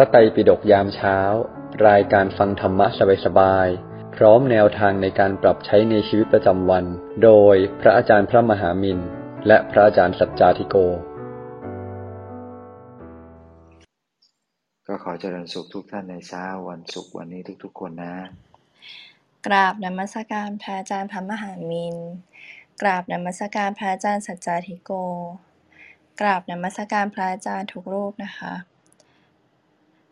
ระไตรปิฎกยามเช้า รายการฟังธรรมะสบายๆ พร้อมแนวทางในการปรับใช้ในชีวิตประจำวัน โดยพระอาจารย์พระมหามินและพระอาจารย์สัจจาธิโก ก็ขอเจริญสุขทุกท่านในเช้าวันศุกร์วันนี้ทุกๆ คนนะ กราบนมัสการพระอาจารย์พระมหามินกราบนมัสการพระอาจารย์สัจจาธิโก กราบนมัสการพระอาจารย์ทุกรูปนะคะ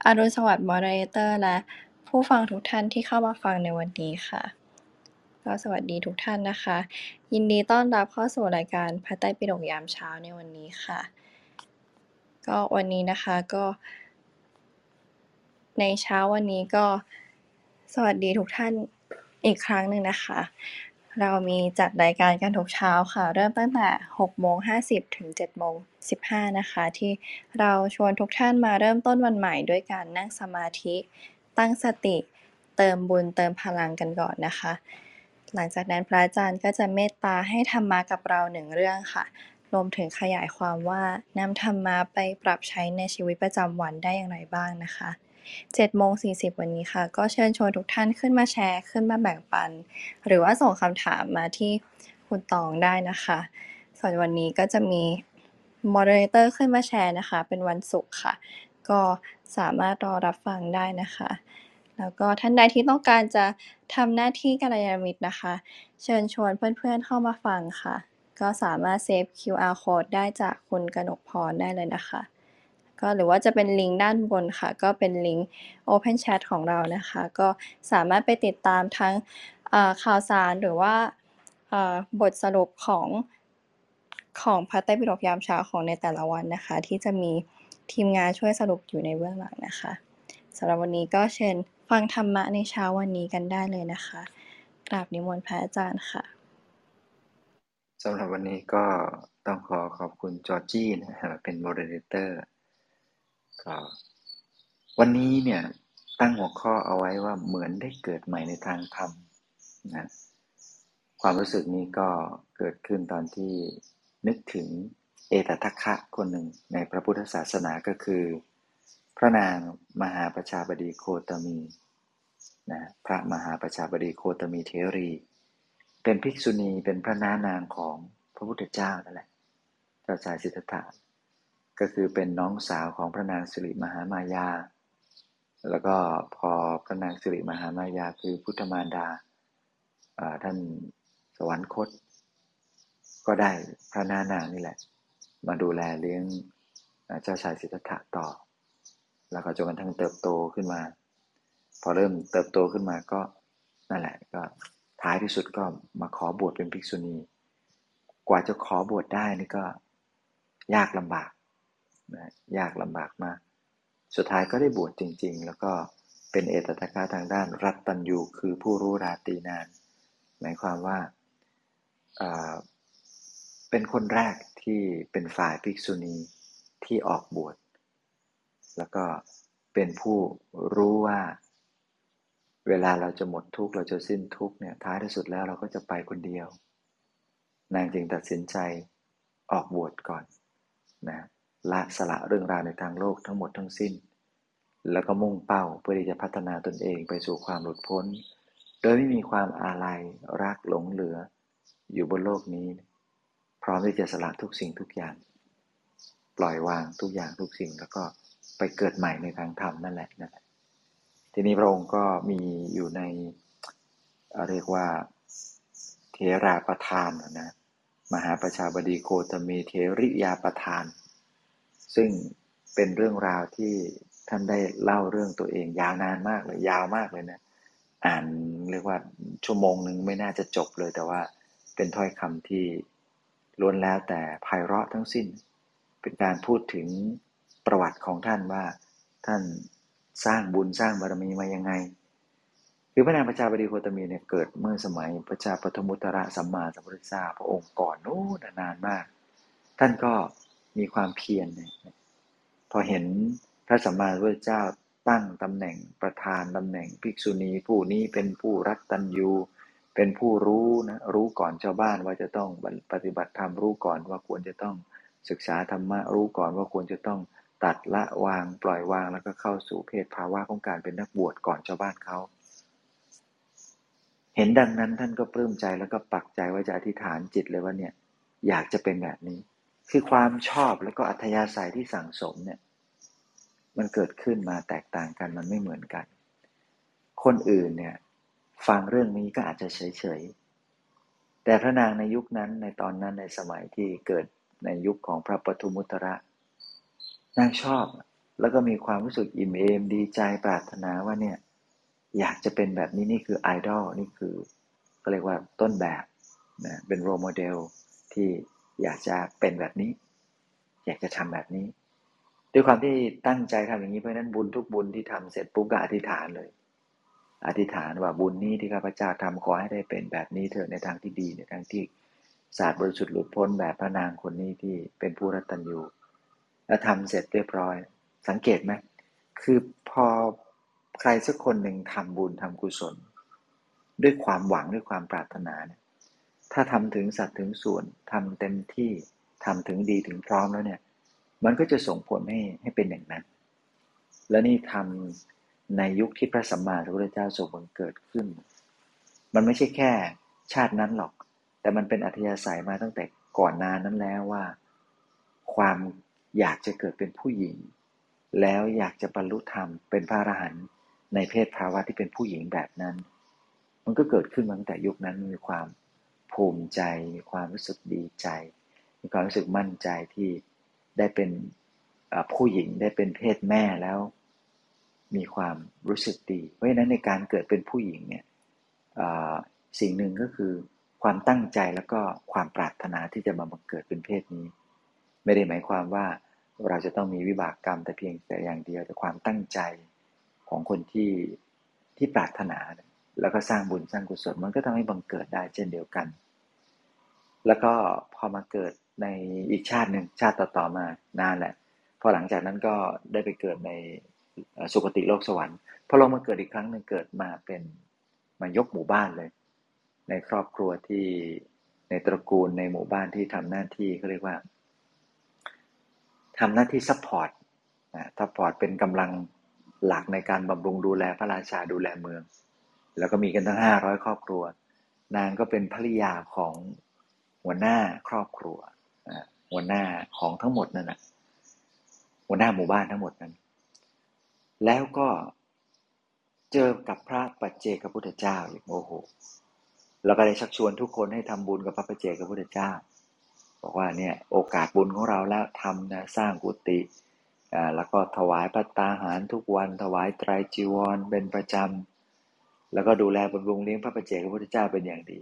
อรุณสวัสดิ์ มอดเรเตอร์ และผู้ฟังทุกท่านที่เข้ามาฟังในวันนี้ค่ะ ก็สวัสดีทุกท่านนะคะ ยินดีต้อนรับเข้าสู่รายการพระไตรปิฎกยามเช้าในวันนี้ค่ะ ก็วันนี้นะคะก็ ในเช้าวันนี้ก็สวัสดีทุกท่านอีกครั้งหนึ่งนะคะ เรามีจัดรายการกันทุกเช้าค่ะ เริ่มตั้งแต่6โมง50 ถึง7โมง15 นะคะ ที่เราชวนทุกท่านมาเริ่มต้นวันใหม่ด้วยการนั่งสมาธิ ตั้งสติ เติมบุญเติมพลังกันก่อนนะคะ หลังจากนั้นพระอาจารย์ก็จะเมตตาให้ธรรมะกับเราหนึ่งเรื่องค่ะ รวมถึงขยายความว่านำธรรมะไปปรับใช้ในชีวิตประจำวันได้อย่างไรบ้างนะคะ 7โมง40 วันนี้ค่ะ ก็เชิญชวนทุกท่านขึ้นมาแชร์ ขึ้นมาแบ่งปัน หรือว่าส่งคำถามมาที่คุณตองได้นะคะ ส่วนวันนี้ก็จะมี moderator ขึ้นมาแชร์นะคะ เป็นวันศุกร์ค่ะ ก็สามารถรอรับฟังได้นะคะ แล้วก็ท่านใดที่ต้องการจะทำหน้าที่กัลยาณมิตรนะคะ เชิญชวนเพื่อนๆเข้ามาฟังค่ะ ก็สามารถเซฟ QR code ได้จากคุณกนกพรได้เลยนะคะ ก็หรือว่าจะเป็นลิงก์ด้านบนค่ะ ก็เป็นลิงก์ Open Chat ของเรานะคะ ก็สามารถไปติดตามทั้งข่าวสารหรือว่าบทสรุปของของพระไตรปิฎกยามเช้าของในแต่ละวันนะคะ ที่จะมีทีมงานช่วยสรุปอยู่ในเบื้องหลังนะคะสำหรับวันนี้ก็เชิญฟังธรรมะในเช้าวันนี้กันได้เลยนะคะกราบนิมนต์พระอาจารย์ค่ะสำหรับวันนี้ก็ต้องขอขอบคุณจอร์จี้นะฮะเป็น moderator ก็วันนี้เนี่ยตั้งหัวข้อเอาไว้ว่าเหมือนได้เกิดใหม่ในทางธรรมนะความรู้สึกนี้ก็เกิดขึ้นตอนที่นึกถึงเอตทัคคะคนหนึ่งในพระพุทธศาสนาก็คือ พระนางมหาประชาบดีโคตมีนะพระมหาประชาบดีโคตมีเทรี เป็นภิกษุณีเป็นพระนานางของพระพุทธเจ้านั่นแหละเจ้าชายสิทธัตถะ ก็คือเป็นน้องสาวของพระนางสิริมหามายา แล้วก็พอพระนางสิริมหามายาคือพุทธมารดาท่านสวรรคต ก็ได้พระนานางนี่แหละ มาดูแลเลี้ยงเจ้าชายสิทธัตถะต่อ แล้วก็จนกระทั่งเติบโตขึ้นมา พอเริ่มเติบโตขึ้นมาก็นั่นแหละก็ท้ายที่สุดก็มาขอบวชเป็นภิกษุณี กว่าจะขอบวชได้นี่ก็ยากลำบาก นะยากลำบากมาก สุดท้ายก็ได้บวชจริง ๆ แล้วก็เป็นเอตตะกะทางด้านรัตตัญยูคือผู้รู้ราตีนาน หมายความว่าเป็นคนแรกที่เป็นฝ่ายภิกษุณีที่ออกบวช แล้วก็เป็นผู้รู้ว่า เวลาเราจะหมดทุกข์เราจะสิ้นทุกข์เนี่ยท้ายที่สุดแล้วเราก็จะไปคนเดียว นางจึงตัดสินใจออกบวชก่อนนะ ละสละเรื่องราวในทางโลกทั้งหมดทั้งสิ้น แล้วก็มุ่งเป้าเพื่อที่จะพัฒนาตนเองไปสู่ความหลุดพ้น โดยไม่มีความอาลัยรักหลงเหลือ อยู่บนโลกนี้ พร้อมที่จะสละทุกสิ่งทุกอย่าง ปล่อยวางทุกอย่างทุกสิ่งแล้วก็ไปเกิดใหม่ในทางธรรมนั่นแหละนั่นแหละทีนี้พระองค์ก็มีอยู่ในเรียกว่าเทราประธานนะมหาประชาบดีโคตมีเทริยาประธาน ซึ่งเป็นเรื่องราวที่ท่านได้เล่าเรื่องตัวเอง ยาวนานมากเลยยาวมากเลยนะอ่านเรียกว่าชั่วโมงหนึ่งไม่น่าจะจบเลย แต่ว่าเป็นถ้อยคำที่ล้วนแล้วแต่ไพเราะทั้งสิ้น เป็นการพูดถึงประวัติของท่านว่าท่านสร้างบุญสร้างบารมีมายังไง คือพระนางประชาบดีโคตมีเนี่ยเกิดเมื่อสมัยพระเจ้าปฐมุตระสัมมาสัมพุทธเจ้าพระองค์ก่อนโน้นนานมาก ท่านก็ มีความเพียรเนี่ยพอเห็นพระสัมมาสัมพุทธเจ้าตั้งตำแหน่งประธานตำแหน่งภิกษุณีผู้นี้เป็นผู้รักตัญญูเป็นผู้รู้นะรู้ก่อนชาวบ้านว่าจะต้องปฏิบัติธรรมรู้ก่อนว่าควรจะต้องศึกษาธรรมะรู้ก่อนว่าควรจะต้องตัดละวางปล่อยวางแล้วก็เข้าสู่เพศภาวะของการเป็นนักบวชก่อนชาวบ้านเขา เห็นดังนั้นท่านก็ปลื้มใจแล้วก็ปักใจว่าจะอธิษฐานจิตเลยว่าเนี่ยอยากจะเป็นแบบนี้ คือความชอบแล้วก็อัธยาศัยที่สั่งสมเนี่ย มันเกิดขึ้นมาแตกต่างกันมันไม่เหมือนกัน คนอื่นเนี่ย ฟังเรื่องนี้ก็อาจจะเฉยๆ แต่พระนางในยุคนั้นในตอนนั้นในสมัยที่เกิดในยุคของพระปทุมุตระ นางชอบ แล้วก็มีความรู้สึกอิ่มเอมดีใจปรารถนาว่าเนี่ย อยากจะเป็นแบบนี้นี่คือไอดอลนี่คือก็เรียกว่าต้นแบบนะเป็นโรโมเดลที่ อยากจะเป็นแบบนี้ อยากจะทำแบบนี้ ด้วยความที่ตั้งใจทำอย่างนี้เพราะนั้นบุญทุกบุญที่ทำเสร็จปุ๊บก็อธิษฐานเลย อธิษฐานว่าบุญนี้ที่ข้าพเจ้าทำขอให้ได้เป็นแบบนี้เถอะในทางที่ดีในทางที่ศาสตร์บริสุทธิ์หลุดพ้นแบบพระนางคนนี้ที่เป็นผู้รัตัญญูแล้วทำเสร็จเรียบร้อย สังเกตไหมคือพอใครสักคนหนึ่งทำบุญทำกุศล ด้วยความหวังด้วยความปรารถนาเนี่ย ถ้าทำถึงสัตว์ถึงส่วนทำเต็มที่ทำถึงดีถึงพร้อมแล้วเนี่ย มันก็จะส่งผลให้ให้เป็นอย่างนั้น และนี่ทำในยุคที่พระสัมมาสัมพุทธเจ้าทรงบังเกิดขึ้น มันไม่ใช่แค่ชาตินั้นหรอก แต่มันเป็นอัธยาศัยมาตั้งแต่ก่อนนานนั้นแล้วว่า ความอยากจะเกิดเป็นผู้หญิง แล้วอยากจะบรรลุธรรมเป็นพระอรหันต์ในเพศภาวะที่เป็นผู้หญิงแบบนั้น มันก็เกิดขึ้นมาตั้งแต่ยุคนั้นมีความ ภูมิใจ มีความรู้สึกดีใจ มีความรู้สึกมั่นใจที่ได้เป็นผู้หญิงได้เป็นเพศแม่แล้ว มีความรู้สึกดี เพราะฉะนั้นในการเกิดเป็นผู้หญิงเนี่ยสิ่งหนึ่งก็คือความตั้งใจแล้วก็ความปรารถนาที่จะมาบังเกิดเป็นเพศนี้ ไม่ได้หมายความว่าเราจะต้องมีวิบากกรรมแต่เพียงแต่อย่างเดียวแต่ความตั้งใจของคนที่ที่ปรารถนา แล้วก็สร้างบุญสร้างกุศลมันก็ทำให้บังเกิดได้เช่นเดียวกัน แล้วก็พอมาเกิดในอีกชาติหนึ่งชาติต่อๆมานานแหละพอหลังจากนั้นก็ได้ไปเกิดในสุคติโลกสวรรค์พอลงมาเกิดอีกครั้งหนึ่งเกิดมาเป็นมายกหมู่บ้านเลย ในครอบครัวที่ในตระกูลในหมู่บ้านที่ทำหน้าที่เขาเรียกว่าทำหน้าที่ support support เป็นกำลังหลักในการบำรุงดูแลพระราชาดูแลเมือง แล้วก็มีกันตั้งห้าร้อยครอบครัว นางก็เป็นภริยาของหัวหน้าครอบครัวหัวหน้าของทั้งหมดนั่นนะหัวหน้าหมู่บ้านทั้งหมดนั้น แล้วก็เจอกับพระปัจเจกพุทธเจ้าอย่างโอ้โหแล้วก็ได้ชักชวนทุกคนให้ทำบุญกับพระปัจเจกพุทธเจ้า บอกว่าเนี่ยโอกาสบุญของเราแล้วทำนะสร้างกุฏิแล้วก็ถวายพระตาหารทุกวันถวายไตรจีวรเป็นประจำ แล้วก็ดูแลบำรุงเลี้ยงพระประเจกพระพุทธเจ้าเป็นอย่างดี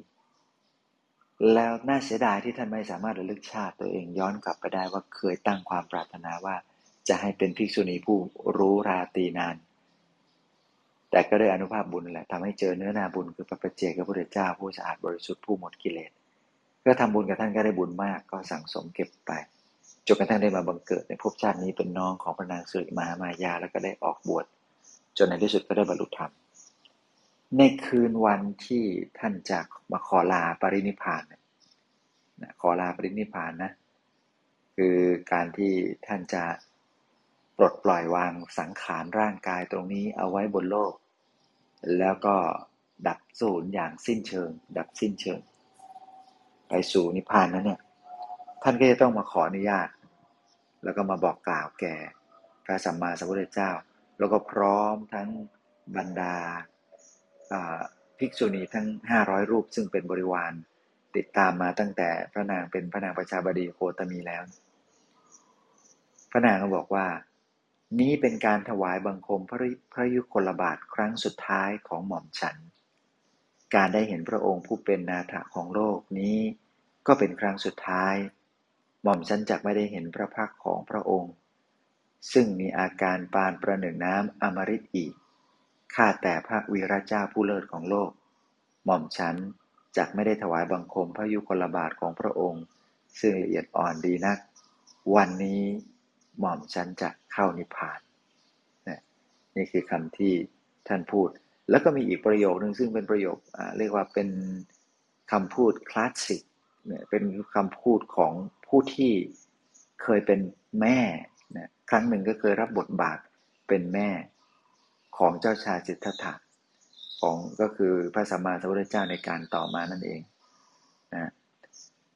แล้วน่าเสียดายที่ท่านไม่สามารถระลึกชาติตัวเองย้อนกลับไปได้ว่าเคยตั้งความปรารถนาว่าจะให้เป็นภิกษุณีผู้รู้ราตีนาน แต่ก็ได้อนุภาพบุญแหละทำให้เจอเนื้อนาบุญคือพระประเจกพระพุทธเจ้าผู้สะอาดบริสุทธิ์ผู้หมดกิเลสก็ทำบุญกับท่านก็ได้บุญมากก็สั่งสมเก็บไปจนกระทั่งได้มาบังเกิดในภพชาตินี้เป็นน้องของพระนางสุริมามายาแล้วก็ได้ออกบวชจนในที่สุดก็ได้บรรลุธรรม ในคืนวันที่ท่านจากมาขอลาปรินิพานนะขอลาปรินิพานนะ คือการที่ท่านจะปลดปล่อยวางสังขารร่างกายตรงนี้เอาไว้บนโลก แล้วก็ดับสูญอย่างสิ้นเชิง ดับสิ้นเชิง ไปสู่นิพพานนั้นเนี่ย ท่านก็จะต้องมาขออนุญาต แล้วก็มาบอกกล่าวแก่ พระสัมมาสัมพุทธเจ้า แล้วก็พร้อมทั้งบรรดา ภิกษุณีทั้งห้าร้อยรูปซึ่งเป็นบริวาร ติดตามมาตั้งแต่พระนางเป็นพระนางประชาบดีโคตมีแล้ว พระนางก็บอกว่า นี้เป็นการถวายบังคมพระพระยุคลบาทครั้งสุดท้ายของหม่อมฉัน การได้เห็นพระองค์ผู้เป็นนาถของโลกนี้ก็เป็นครั้งสุดท้าย หม่อมฉันจักไม่ได้เห็นพระพักของพระองค์ ซึ่งมีอาการปานประหนึ่งน้ำอมฤตอีก ข้าแต่พระวีระเจ้าผู้เลิศของโลก หม่อมฉันจักไม่ได้ถวายบังคมพระยุคลบาทของพระองค์ ซึ่งละเอียดอ่อนดีนัก วันนี้หม่อมฉันจะเข้านิพพานนี่คือคำที่ท่านพูด แล้วก็มีอีกประโยคนึงซึ่งเป็นประโยคเรียกว่าเป็นคำพูดคลาสสิกเนี่ยเป็นคำพูดของผู้ที่เคยเป็นแม่นะครั้งหนึ่งก็เคยรับบทบาทเป็นแม่ ของเจ้าชายสิทธัตถะของก็คือพระสัมมาสัมพุทธเจ้าในการต่อมานั่นเองนะ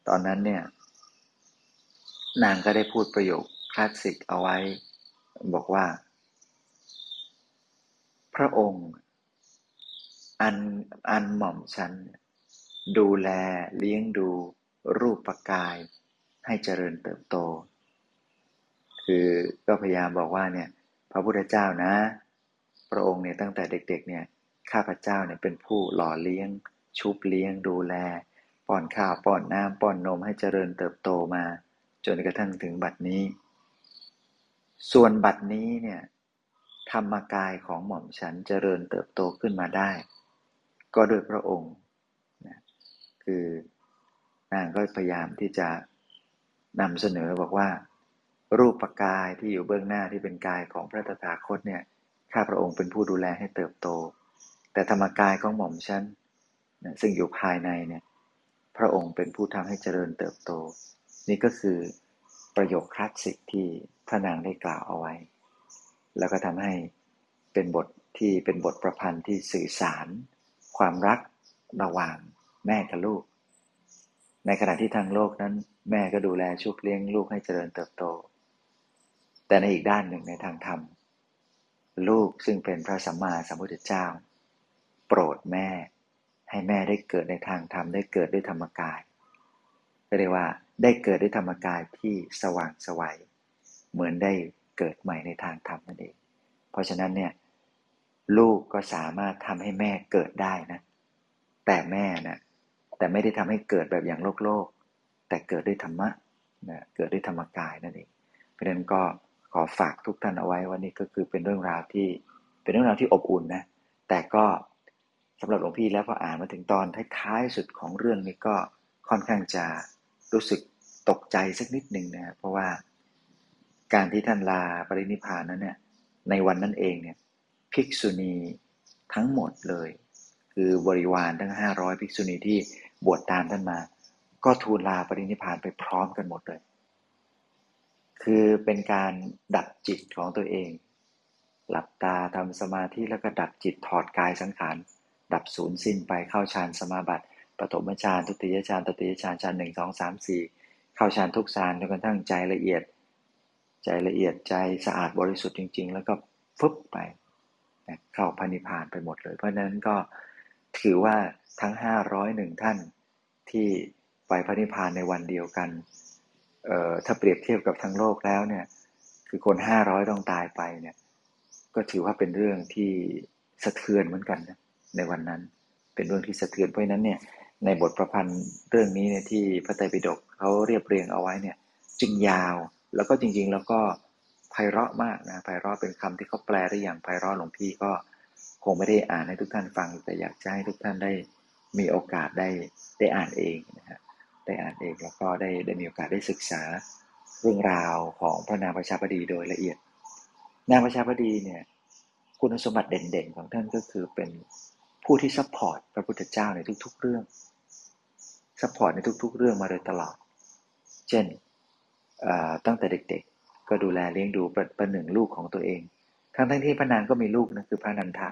ตอนนั้นเนี่ย นางก็ได้พูดประโยคคลาสสิกเอาไว้ บอกว่า พระองค์ อันอันหม่อมฉัน ดูแลเลี้ยงดูรูปปกาย ให้เจริญเติบโต คือก็พยายามบอกว่าเนี่ย พระพุทธเจ้านะ พระองค์เนี่ยตั้งแต่เด็กๆเนี่ยข้าพเจ้าเนี่ยเป็นผู้หล่อเลี้ยง ชุบเลี้ยงดูแลป้อนข้าวป้อนน้ำป้อนนมให้เจริญเติบโตมา จนกระทั่งถึงบัดนี้ ส่วนบัดนี้เนี่ยธรรมกายของหม่อมฉันเจริญเติบโตขึ้นมาได้ ก็โดยพระองค์นะคือนางก็พยายามที่จะนำเสนอบอกว่า รูปปกายที่อยู่เบื้องหน้าที่เป็นกายของพระตถาคตเนี่ย ข้าพระองค์เป็นผู้ดูแลให้เติบโต แต่ธรรมกายของหม่อมฉันนะซึ่งอยู่ภายในเนี่ย พระองค์เป็นผู้ทำให้เจริญเติบโต นี่ก็คือประโยคคลาสสิกที่พระนางได้กล่าวเอาไว้ แล้วก็ทำให้เป็นบทที่เป็นบทประพันธ์ที่สื่อสาร ความรักระหว่างแม่กับลูก ในขณะที่ทางโลกนั้น แม่ก็ดูแลชุบเลี้ยงลูกให้เจริญเติบโต แต่ในอีกด้านหนึ่งในทางธรรม ลูกซึ่งเป็นพระสัมมาสัมพุทธเจ้า โปรดแม่ ให้แม่ได้เกิดในทางธรรมได้เกิดด้วยธรรมกายเรียกว่าได้เกิดด้วยธรรมกายที่สว่างสวัยเหมือนได้เกิดใหม่ในทางธรรมนั่นเอง เพราะฉะนั้นเนี่ยลูกก็สามารถทำให้แม่เกิดได้นะ แต่แม่นะแต่ไม่ได้ทำให้เกิดแบบอย่างโลกโลก แต่เกิดด้วยธรรมะนะเกิดด้วยธรรมกายนั่นเองเพราะฉะนั้นก็ ขอฝากทุกท่านเอาไว้ว่านี่ก็คือเป็นเรื่องราวที่เป็นเรื่องราวที่อบอุ่นนะแต่ก็สำหรับหลวงพี่แล้วพออ่านมาถึงตอนท้ายๆสุดของเรื่องนี้ก็ค่อนข้างจะรู้สึกตกใจสักนิดหนึ่งนะเพราะว่าการที่ท่านลาปรินิพานนั้นเนี่ยในวันนั้นเองเนี่ยภิกษุณีทั้งหมดเลย คือบริวารทั้งห้าร้อยภิกษุณีที่บวชตามท่านมา ก็ทูลลาปรินิพานไปพร้อมกันหมดเลย คือเป็นการดับจิตของตัวเอง หลับตาทำสมาธิแล้วก็ดับจิตถอดกายสังขาร ดับสูญสิ้นไปเข้าฌานสมาบัติปฐมฌานทุติยฌานตติยฌานฌานหนึ่งสองสามสี่เข้าฌานทุกฌานจนกระทั่งใจละเอียด ใจละเอียดใจสะอาดบริสุทธิ์จริง ๆ แล้วก็ฟึบไปเข้าพันิพานไปหมดเลย เพราะนั้นก็ถือว่าทั้งห้าร้อยหนึ่งท่านที่ไปพันิพานในวันเดียวกัน ถ้าเปรียบเทียบกับทั้งโลกแล้วเนี่ย คือคนห้าร้อยต้องตายไปเนี่ย ก็ถือว่าเป็นเรื่องที่สะเทือนเหมือนกันนะในวันนั้น เป็นเรื่องที่สะเทือนเพราะนั้นเนี่ย ในบทประพันธ์เรื่องนี้เนี่ยที่พระไตรปิฎกเขาเรียบเรียงเอาไว้เนี่ย จึงยาวแล้วก็จริง ๆ แล้วก็ไพเราะมากนะไพเราะเป็นคำที่เขาแปลได้อย่างไพเราะหลวงพี่ก็คงไม่ได้อ่านให้ทุกท่านฟังแต่อยากจะให้ทุกท่านได้มีโอกาสได้ได้อ่านเองนะฮะ ได้อ่านเองแล้วก็ได้ได้มีโอกาสได้ศึกษาเรื่องราวของพระนางประชาบดีโดยละเอียด นางประชาบดีเนี่ยคุณสมบัติเด่นๆ ของท่านก็คือเป็นผู้ที่ support พระพุทธเจ้าในทุกๆเรื่องsupport ในทุก ๆ เรื่องมาโดยตลอด เช่นตั้งแต่เด็กๆ ก็ดูแลเลี้ยงดูประหนึ่งลูกของตัวเอง ทั้งทั้งที่พระนางก็มีลูกนะคือพระนันทะ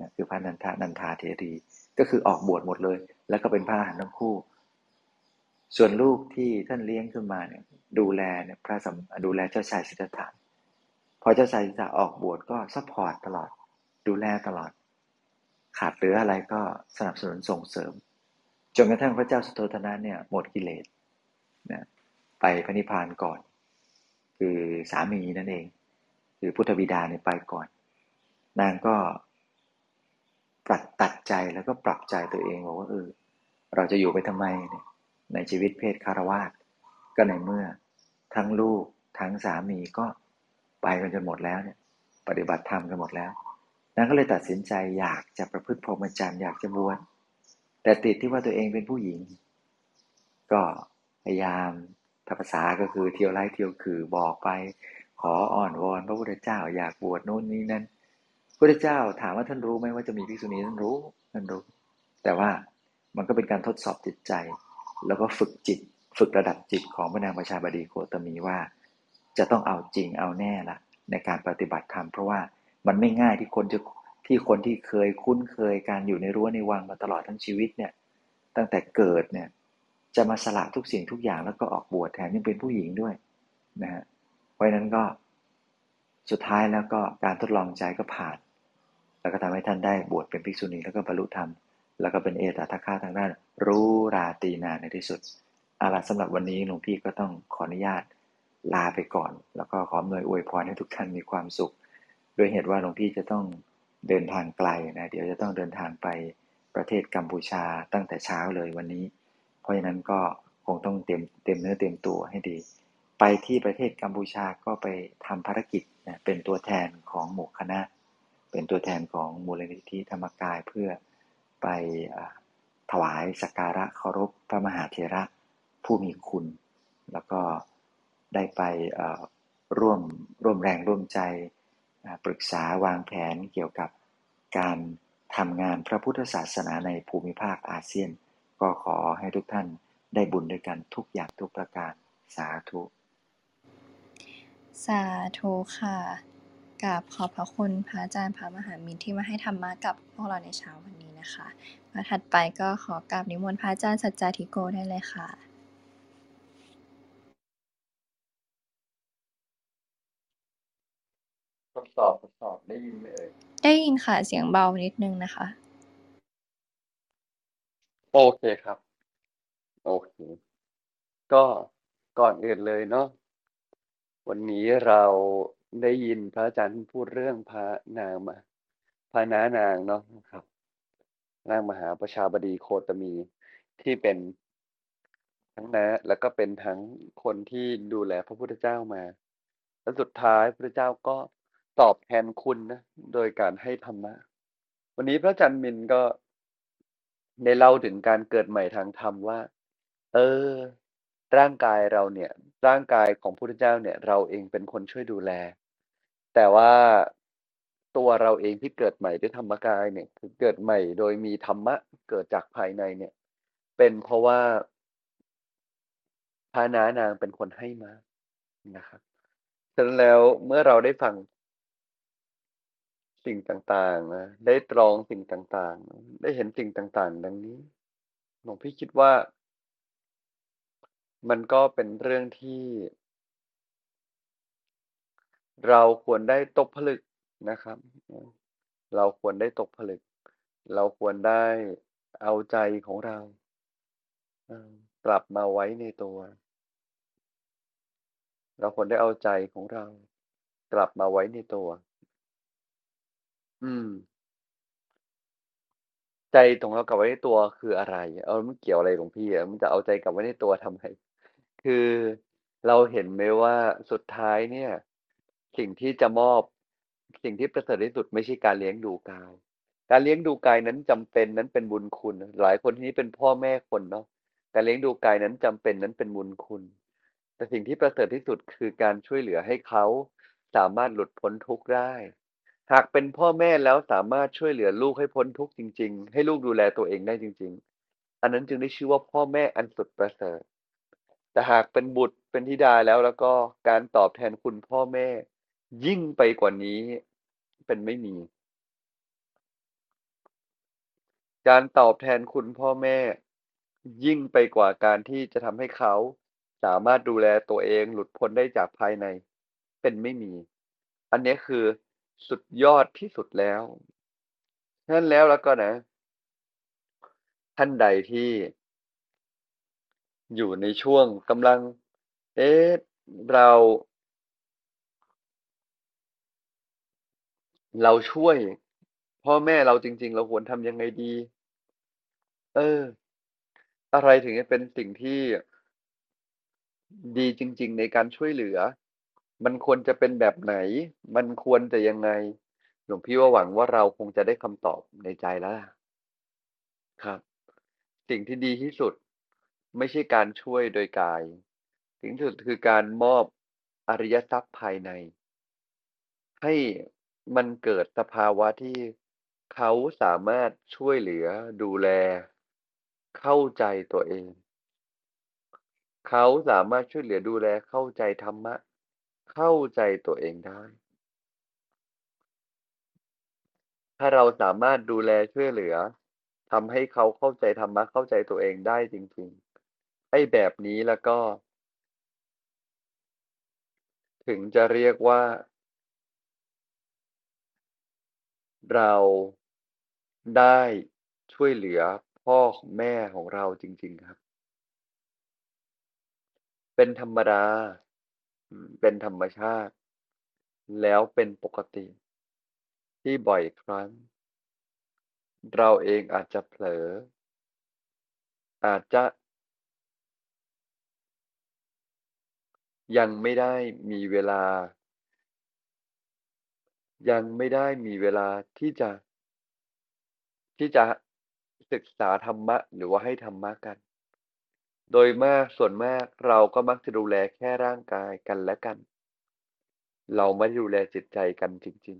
นะคือพระนันทะนันทาเถรี ก็คือออกบวชหมดเลย แล้วก็เป็นพระอรหันต์ทั้งคู่ ส่วนลูกที่ท่านเลี้ยงขึ้นมาเนี่ย ดูแลเนี่ยพระสัมดูแลเจ้าชายสิทธัตถะพอเจ้าชายสิทธัตถะออกบวชก็ support ตลอด ดูแลตลอด ขาดเหลืออะไรก็สนับสนุนส่งเสริมจนกระทั่งพระเจ้าสุโธธนะเนี่ยหมดกิเลสนะไปพระนิพพานก่อน คือสามีนั่นเอง คือพุทธบิดาเนี่ยไปก่อน นางก็ปรับตัดใจแล้วก็ปรับใจตัวเองบอกว่าเออเราจะอยู่ไปทำไมเนี่ย ในชีวิตเพศคารวาสก็ในเมื่อ ทั้งลูกทั้งสามีก็ไปกันจนหมดแล้วเนี่ย ปฏิบัติธรรมกันหมดแล้วนางก็เลยตัดสินใจอยากจะประพฤติพรหมจรรย์อยากจะบวชแต่ติดที่ว่าตัวเองเป็นผู้หญิง ก็พยายามภาษาก็คือเที่ยวไล่เที่ยวคือบอกไป ขออ่อนวอนพระพุทธเจ้าอยากบวชโน่นนี่นั่นพระพุทธเจ้าถามว่าท่านรู้ไหมว่าจะมีภิกษุณีท่านรู้ท่านรู้ แต่ว่ามันก็เป็นการทดสอบจิตใจ แล้วก็ฝึกจิต ฝึกระดับจิตของพระนางประชาบดีโคตมีว่า จะต้องเอาจริงเอาแน่ละในการปฏิบัติธรรมเพราะว่ามันไม่ง่ายที่คนจะที่คนที่เคยคุ้นเคยการอยู่ในรั้วในวังมาตลอดทั้งชีวิตเนี่ยตั้งแต่เกิดเนี่ยจะมาสละทุกสิ่งทุกอย่างแล้วก็ออกบวชแทนยังเป็นผู้หญิงด้วยนะฮะเพราะนั้นก็สุดท้ายแล้วก็การทดลองใจก็ผ่าน แล้วก็ทำให้ท่านได้บวชเป็นภิกษุณีแล้วก็บรรลุธรรม แล้วก็เป็นเอตทัคคะทางด้าน รู้ราตีนาในที่สุดอาล่ะสำหรับวันนี้หลวงพี่ก็ต้องขออนุญาตลาไปก่อน แล้วก็ขออำนวยอวยพรให้ทุกท่านมีความสุขด้วยเหตุว่าหลวงพี่จะต้องเดินทางไกลนะเดี๋ยวจะต้องเดินทางไปประเทศกัมพูชาตั้งแต่เช้าเลยวันนี้ เพราะฉะนั้นก็คงต้องเตรียมเตรียมเนื้อเตรียมตัวให้ดี ไปที่ประเทศกัมพูชาก็ไปทำภารกิจนะเป็นตัวแทนของหมู่คณะ เป็นตัวแทนของมูลนิธิธรรมกายเพื่อ ไปถวายสักการะเคารพพระมหาเถระผู้มีคุณ แล้วก็ได้ไปร่วมร่วมแรงร่วมใจปรึกษาวางแผนเกี่ยวกับการทำงานพระพุทธศาสนาในภูมิภาคอาเซียน ก็ขอให้ทุกท่านได้บุญด้วยกันทุกอย่างทุกประการสาธุ สาธุค่ะกับขอบพระคุณพระอาจารย์พระมหามินที่มาให้ธรรมะกับพวกเราในเช้าวันนี้ นะคะมาถัดไปก็ขอกราบนิมนต์พระอาจารย์สัจจาธิโกได้เลยค่ะ ทดสอบทดสอบได้ยินไหมเอ่ยได้ยินค่ะเสียงเบานิดนึงนะคะ โอเคครับ โอเค ก็ก่อนอื่นเลยเนาะวันนี้เราได้ยินพระอาจารย์พูดเรื่องพระนางมาพระน้านางเนาะครับ นางมหาประชาบดีโคตมีที่เป็นทั้งน้าแล้วก็เป็นทั้งคนที่ดูแลพระพุทธเจ้ามา แล้วสุดท้ายพระเจ้าก็ตอบแทนคุณนะโดยการให้ธรรมะ วันนี้พระอาจารย์มินก็ได้เล่าถึงการเกิดใหม่ทางธรรมว่า เออ ร่างกายเราเนี่ย ร่างกายของพระพุทธเจ้าเนี่ย เราเองเป็นคนช่วยดูแล แต่ว่า ตัวเราเองที่เกิดใหม่ด้วยธรรมกายเนี่ยคือเกิดใหม่โดยมีธรรมะเกิดจากภายในเนี่ย เป็นเพราะว่าพระนานางเป็นคนให้มานะครับฉะนั้นแล้วเมื่อเราได้ฟังสิ่งต่างๆนะได้ตรองสิ่งต่างๆ ได้เห็นสิ่งต่างๆ ดังนี้หลวงพี่คิดว่า มันก็เป็นเรื่องที่ เราควรได้ตกผลึก นะครับ เราควรได้ตกผลึก เราควรได้เอาใจของเรากลับมาไว้ในตัว เราควรได้เอาใจของเรา กลับมาไว้ในตัว อืม ใจของเรากลับไว้ในตัวคืออะไร เออมันเกี่ยวอะไรหลวงพี่อะมันจะเอาใจกลับไว้ในตัวทำไม คือเราเห็นไหมว่าสุดท้ายเนี่ย สิ่งที่จะมอบ สิ่งที่ประเสริฐที่สุดไม่ใช่การเลี้ยงดูกาย การเลี้ยงดูกายนั้นจำเป็นนั้นเป็นบุญคุณ หลายคนที่นี้เป็นพ่อแม่คนเนาะการเลี้ยงดูกายนั้นจำเป็นนั้นเป็นบุญคุณ แต่สิ่งที่ประเสริฐที่สุดคือการช่วยเหลือให้เขาสามารถหลุดพ้นทุกข์ได้ หากเป็นพ่อแม่แล้วสามารถช่วยเหลือลูกให้พ้นทุกข์จริง ๆ ให้ลูกดูแลตัวเองได้จริง ๆ อันนั้นจึงได้ชื่อว่าพ่อแม่อันสุดประเสริฐ แต่หากเป็นบุตรเป็นธิดาแล้วแล้วก็การตอบแทนคุณพ่อแม่ ยิ่งไปกว่านี้เป็นไม่มี การตอบแทนคุณพ่อแม่ ยิ่งไปกว่าการที่จะทำให้เขาสามารถดูแลตัวเองหลุดพ้นได้จากภายใน เป็นไม่มี อันนี้คือสุดยอดที่สุดแล้วฉะนั้นแล้วแล้วก็นะ ท่านใดที่อยู่ในช่วงกำลัง เอ๊ะเรา เราช่วย พ่อแม่เราจริง ๆ เราควรทำยังไงดี เออ อะไรถึงจะเป็นสิ่งที่ดีจริง ๆ ในการช่วยเหลือ มันควรจะเป็นแบบไหน มันควรจะยังไง หลวงพี่ว่าหวังว่าเราคงจะได้คำตอบในใจแล้วครับ สิ่งที่ดีที่สุด ไม่ใช่การช่วยโดยกาย สิ่งที่สุดคือการมอบอริยทรัพย์ภายใน ให้ มันเกิดสภาวะที่เขาสามารถช่วยเหลือดูแล เข้าใจตัวเอง เขาสามารถช่วยเหลือดูแลเข้าใจธรรมะ เข้าใจตัวเองได้ ถ้าเราสามารถดูแลช่วยเหลือทำให้เขาเข้าใจธรรมะเข้าใจตัวเองได้จริงๆไอ้แบบนี้แล้วก็ ถึงจะเรียกว่า เราได้ช่วยเหลือพ่อของแม่ของเราจริง ๆครับ เป็นธรรมดา เป็นธรรมชาติ แล้วเป็นปกติ ที่บ่อยครั้ง เราเองอาจจะเผลอ อาจจะยังไม่ได้มีเวลา ยังไม่ได้มีเวลาที่จะ ที่จะศึกษาธรรมะ หรือว่าให้ธรรมะกัน โดยมากส่วนมากเราก็มักจะดูแลแค่ร่างกายกันและกัน เราไม่ได้ดูแลจิตใจกันจริง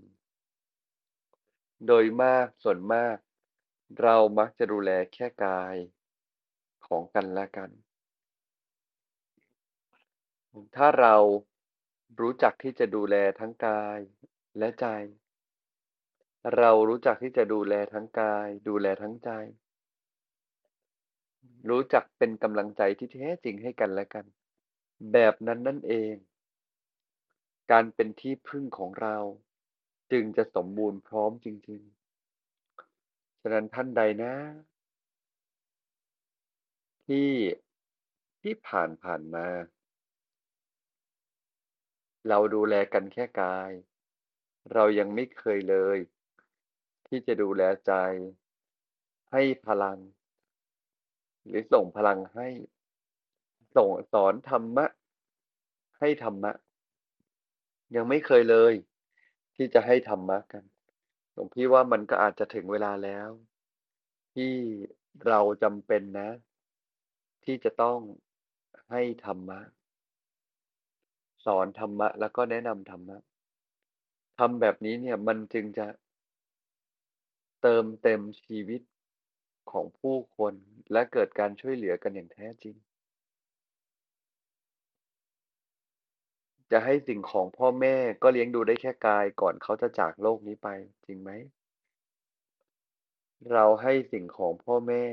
ๆ โดยมากส่วนมาก เรามักจะดูแลแค่กายของกันและกัน ถ้าเรารู้จักที่จะดูแลทั้งกาย และใจ เรารู้จักที่จะดูแลทั้งกาย ดูแลทั้งใจ รู้จักเป็นกำลังใจที่แท้จริงให้กันและกัน แบบนั้นนั่นเอง การเป็นที่พึ่งของเรา จึงจะสมบูรณ์พร้อมจริง ๆ ฉะนั้นท่านใดนะ ที่ที่ผ่านๆมา เราดูแลกันแค่กาย เรายังไม่เคยเลย ที่จะดูแลใจ ให้พลัง หรือส่งพลังให้ ส่งสอนธรรมะ ให้ธรรมะ ยังไม่เคยเลย ที่จะให้ธรรมะกันหลวงพี่ว่ามันก็อาจจะถึงเวลาแล้ว ที่เราจำเป็นนะ ที่จะต้องให้ธรรมะ สอนธรรมะ แล้วก็แนะนำธรรมะ ทำแบบนี้เนี่ยมันจึงจะเติมเต็มชีวิตของผู้คนและเกิดการช่วยเหลือกันอย่างแท้จริง จะให้สิ่งของพ่อแม่ก็เลี้ยงดูได้แค่กายก่อนเขาจะจากโลกนี้ไปจริงไหม?เราให้สิ่งของพ่อแม่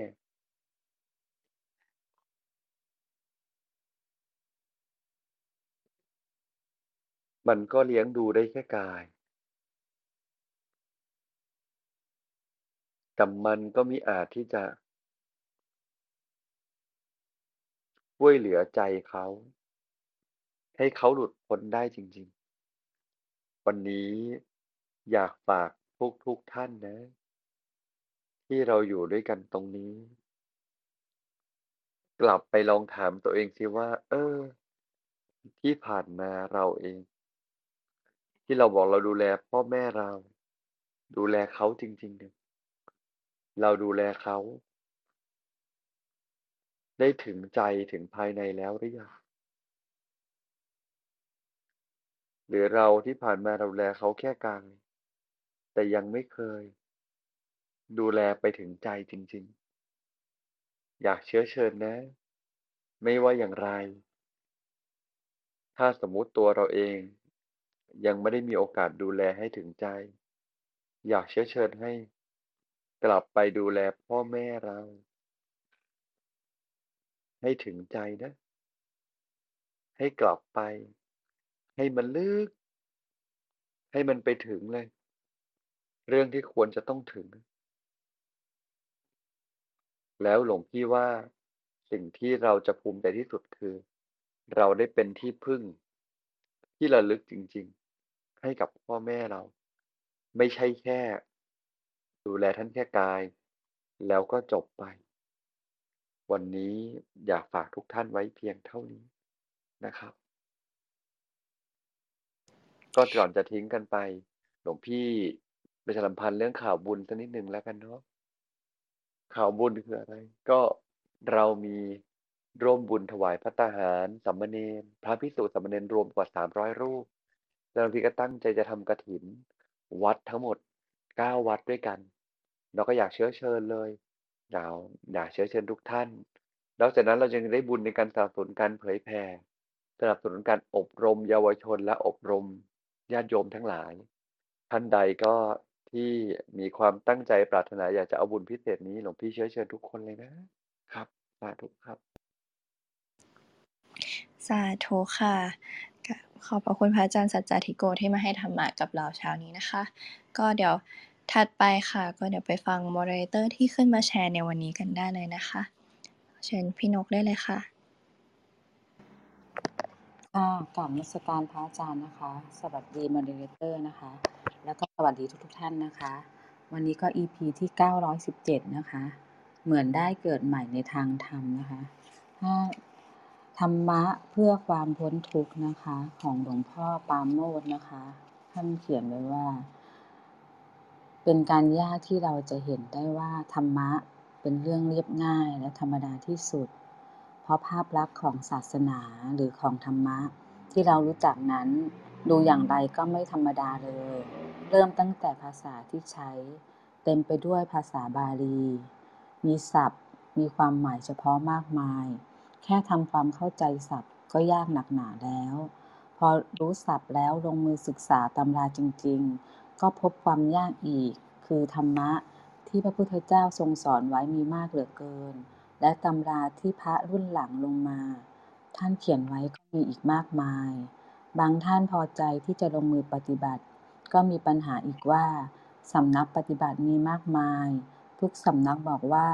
มันก็เลี้ยงดูได้แค่กาย แต่มันก็มิอาจที่จะช่วยเหลือใจเขา ให้เขาหลุดพ้นได้จริง ๆ วันนี้อยากฝากทุกๆท่านนะ ที่เราอยู่ด้วยกันตรงนี้ กลับไปลองถามตัวเองสิว่า เออ ที่ผ่านมาเราเอง ที่เราบอกเราดูแลพ่อแม่เรา ดูแลเขาจริงๆเนี่ย เราดูแลเขา ได้ถึงใจถึงภายในแล้วหรือยัง?หรือเราที่ผ่านมาเราดูแลเขาแค่กลายแต่ยังไม่เคย ดูแลไปถึงใจจริง ๆ อยากเชื้อเชิญนะ ไม่ว่าอย่างไร ถ้าสมมุติตัวเราเอง ยังไม่ได้มีโอกาสดูแลให้ถึงใจ อยากเชื้อเชิญให้ กลับไปดูแลพ่อแม่เรา ให้ถึงใจนะ ให้กลับไป ให้มันลึก ให้มันไปถึงเลย เรื่องที่ควรจะต้องถึง แล้วหลวงพี่ว่าสิ่งที่เราจะภูมิใจที่สุดคือ เราได้เป็นที่พึ่ง ที่ระลึกจริง ๆ ให้กับพ่อแม่เรา ไม่ใช่แค่ ดูแลท่านแค่กาย แล้วก็จบไป วันนี้อยากฝากทุกท่านไว้เพียงเท่านี้นะครับ ก็ก่อนจะทิ้งกันไป หลวงพี่ประชาสัมพันธ์เรื่องข่าวบุญสักนิดหนึ่งแล้วกันเนาะข่าวบุญคืออะไร?ก็เรามีร่วมบุญถวายภัตตาหารสามมเณรพระภิกษุสามมเณรรวมกว่า300รูปแล้วหลวงพี่ก็ตั้งใจจะทำกฐิน วัดทั้งหมด9วัดด้วยกัน เราก็อยากเชื้อเชิญเลยอยาอยากเชื้อเชิญทุกท่านนอกจากนั้นเรายังได้บุญในการสนับสนุนการเผยแผ่สนับสนุนการอบรมเยาวชนและอบรมญาติโยมทั้งหลาย ท่านใดก็ที่มีความตั้งใจปรารถนาอยากจะเอาบุญพิเศษนี้หลวงพี่เชื้อเชิญทุกคนเลยนะครับสาธุครับ สาธุค่ะ ขอบพระคุณพระอาจารย์สัจจาธิโกที่มาให้ธรรมะกับเราเช้านี้นะคะ ก็เดี๋ยว ถัดไปค่ะ ก็เดี๋ยวไปฟัง moderator ที่ขึ้นมาแชร์ในวันนี้กันได้เลยนะคะ เชิญพี่นกได้เลยค่ะค่ะกราบนมัสการพระอาจารย์นะคะ สวัสดี moderator นะคะ แล้วก็สวัสดีทุกๆท่านนะคะ วันนี้ก็ EP ที่ 917 นะคะ เหมือนได้เกิดใหม่ในทางธรรมนะคะถ้าธรรมะเพื่อความพ้นทุกข์นะคะ ของหลวงพ่อปราโมทย์นะคะ ท่านเขียนไว้ว่า เป็นการยากที่เราจะเห็นได้ว่าธรรมะเป็นเรื่องเรียบง่ายและธรรมดาที่สุด เพราะภาพลักษณ์ของศาสนาหรือของธรรมะ ที่เรารู้จักนั้น ดูอย่างไรก็ไม่ธรรมดาเลย เริ่มตั้งแต่ภาษาที่ใช้ เต็มไปด้วยภาษาบาลี มีศัพท์ มีความหมายเฉพาะมากมาย แค่ทำความเข้าใจศัพท์ก็ยากหนักหนาแล้ว พอรู้ศัพท์แล้วลงมือศึกษาตำราจริง ๆ ก็พบความยากอีก คือธรรมะที่พระพุทธเจ้าทรงสอนไว้มีมากเหลือเกิน และตำราที่พระรุ่นหลังลงมา ท่านเขียนไว้ก็มีอีกมากมาย บางท่านพอใจที่จะลงมือปฏิบัติ ก็มีปัญหาอีกว่าสำนักปฏิบัติมีมากมาย ทุกสำนักบอกว่า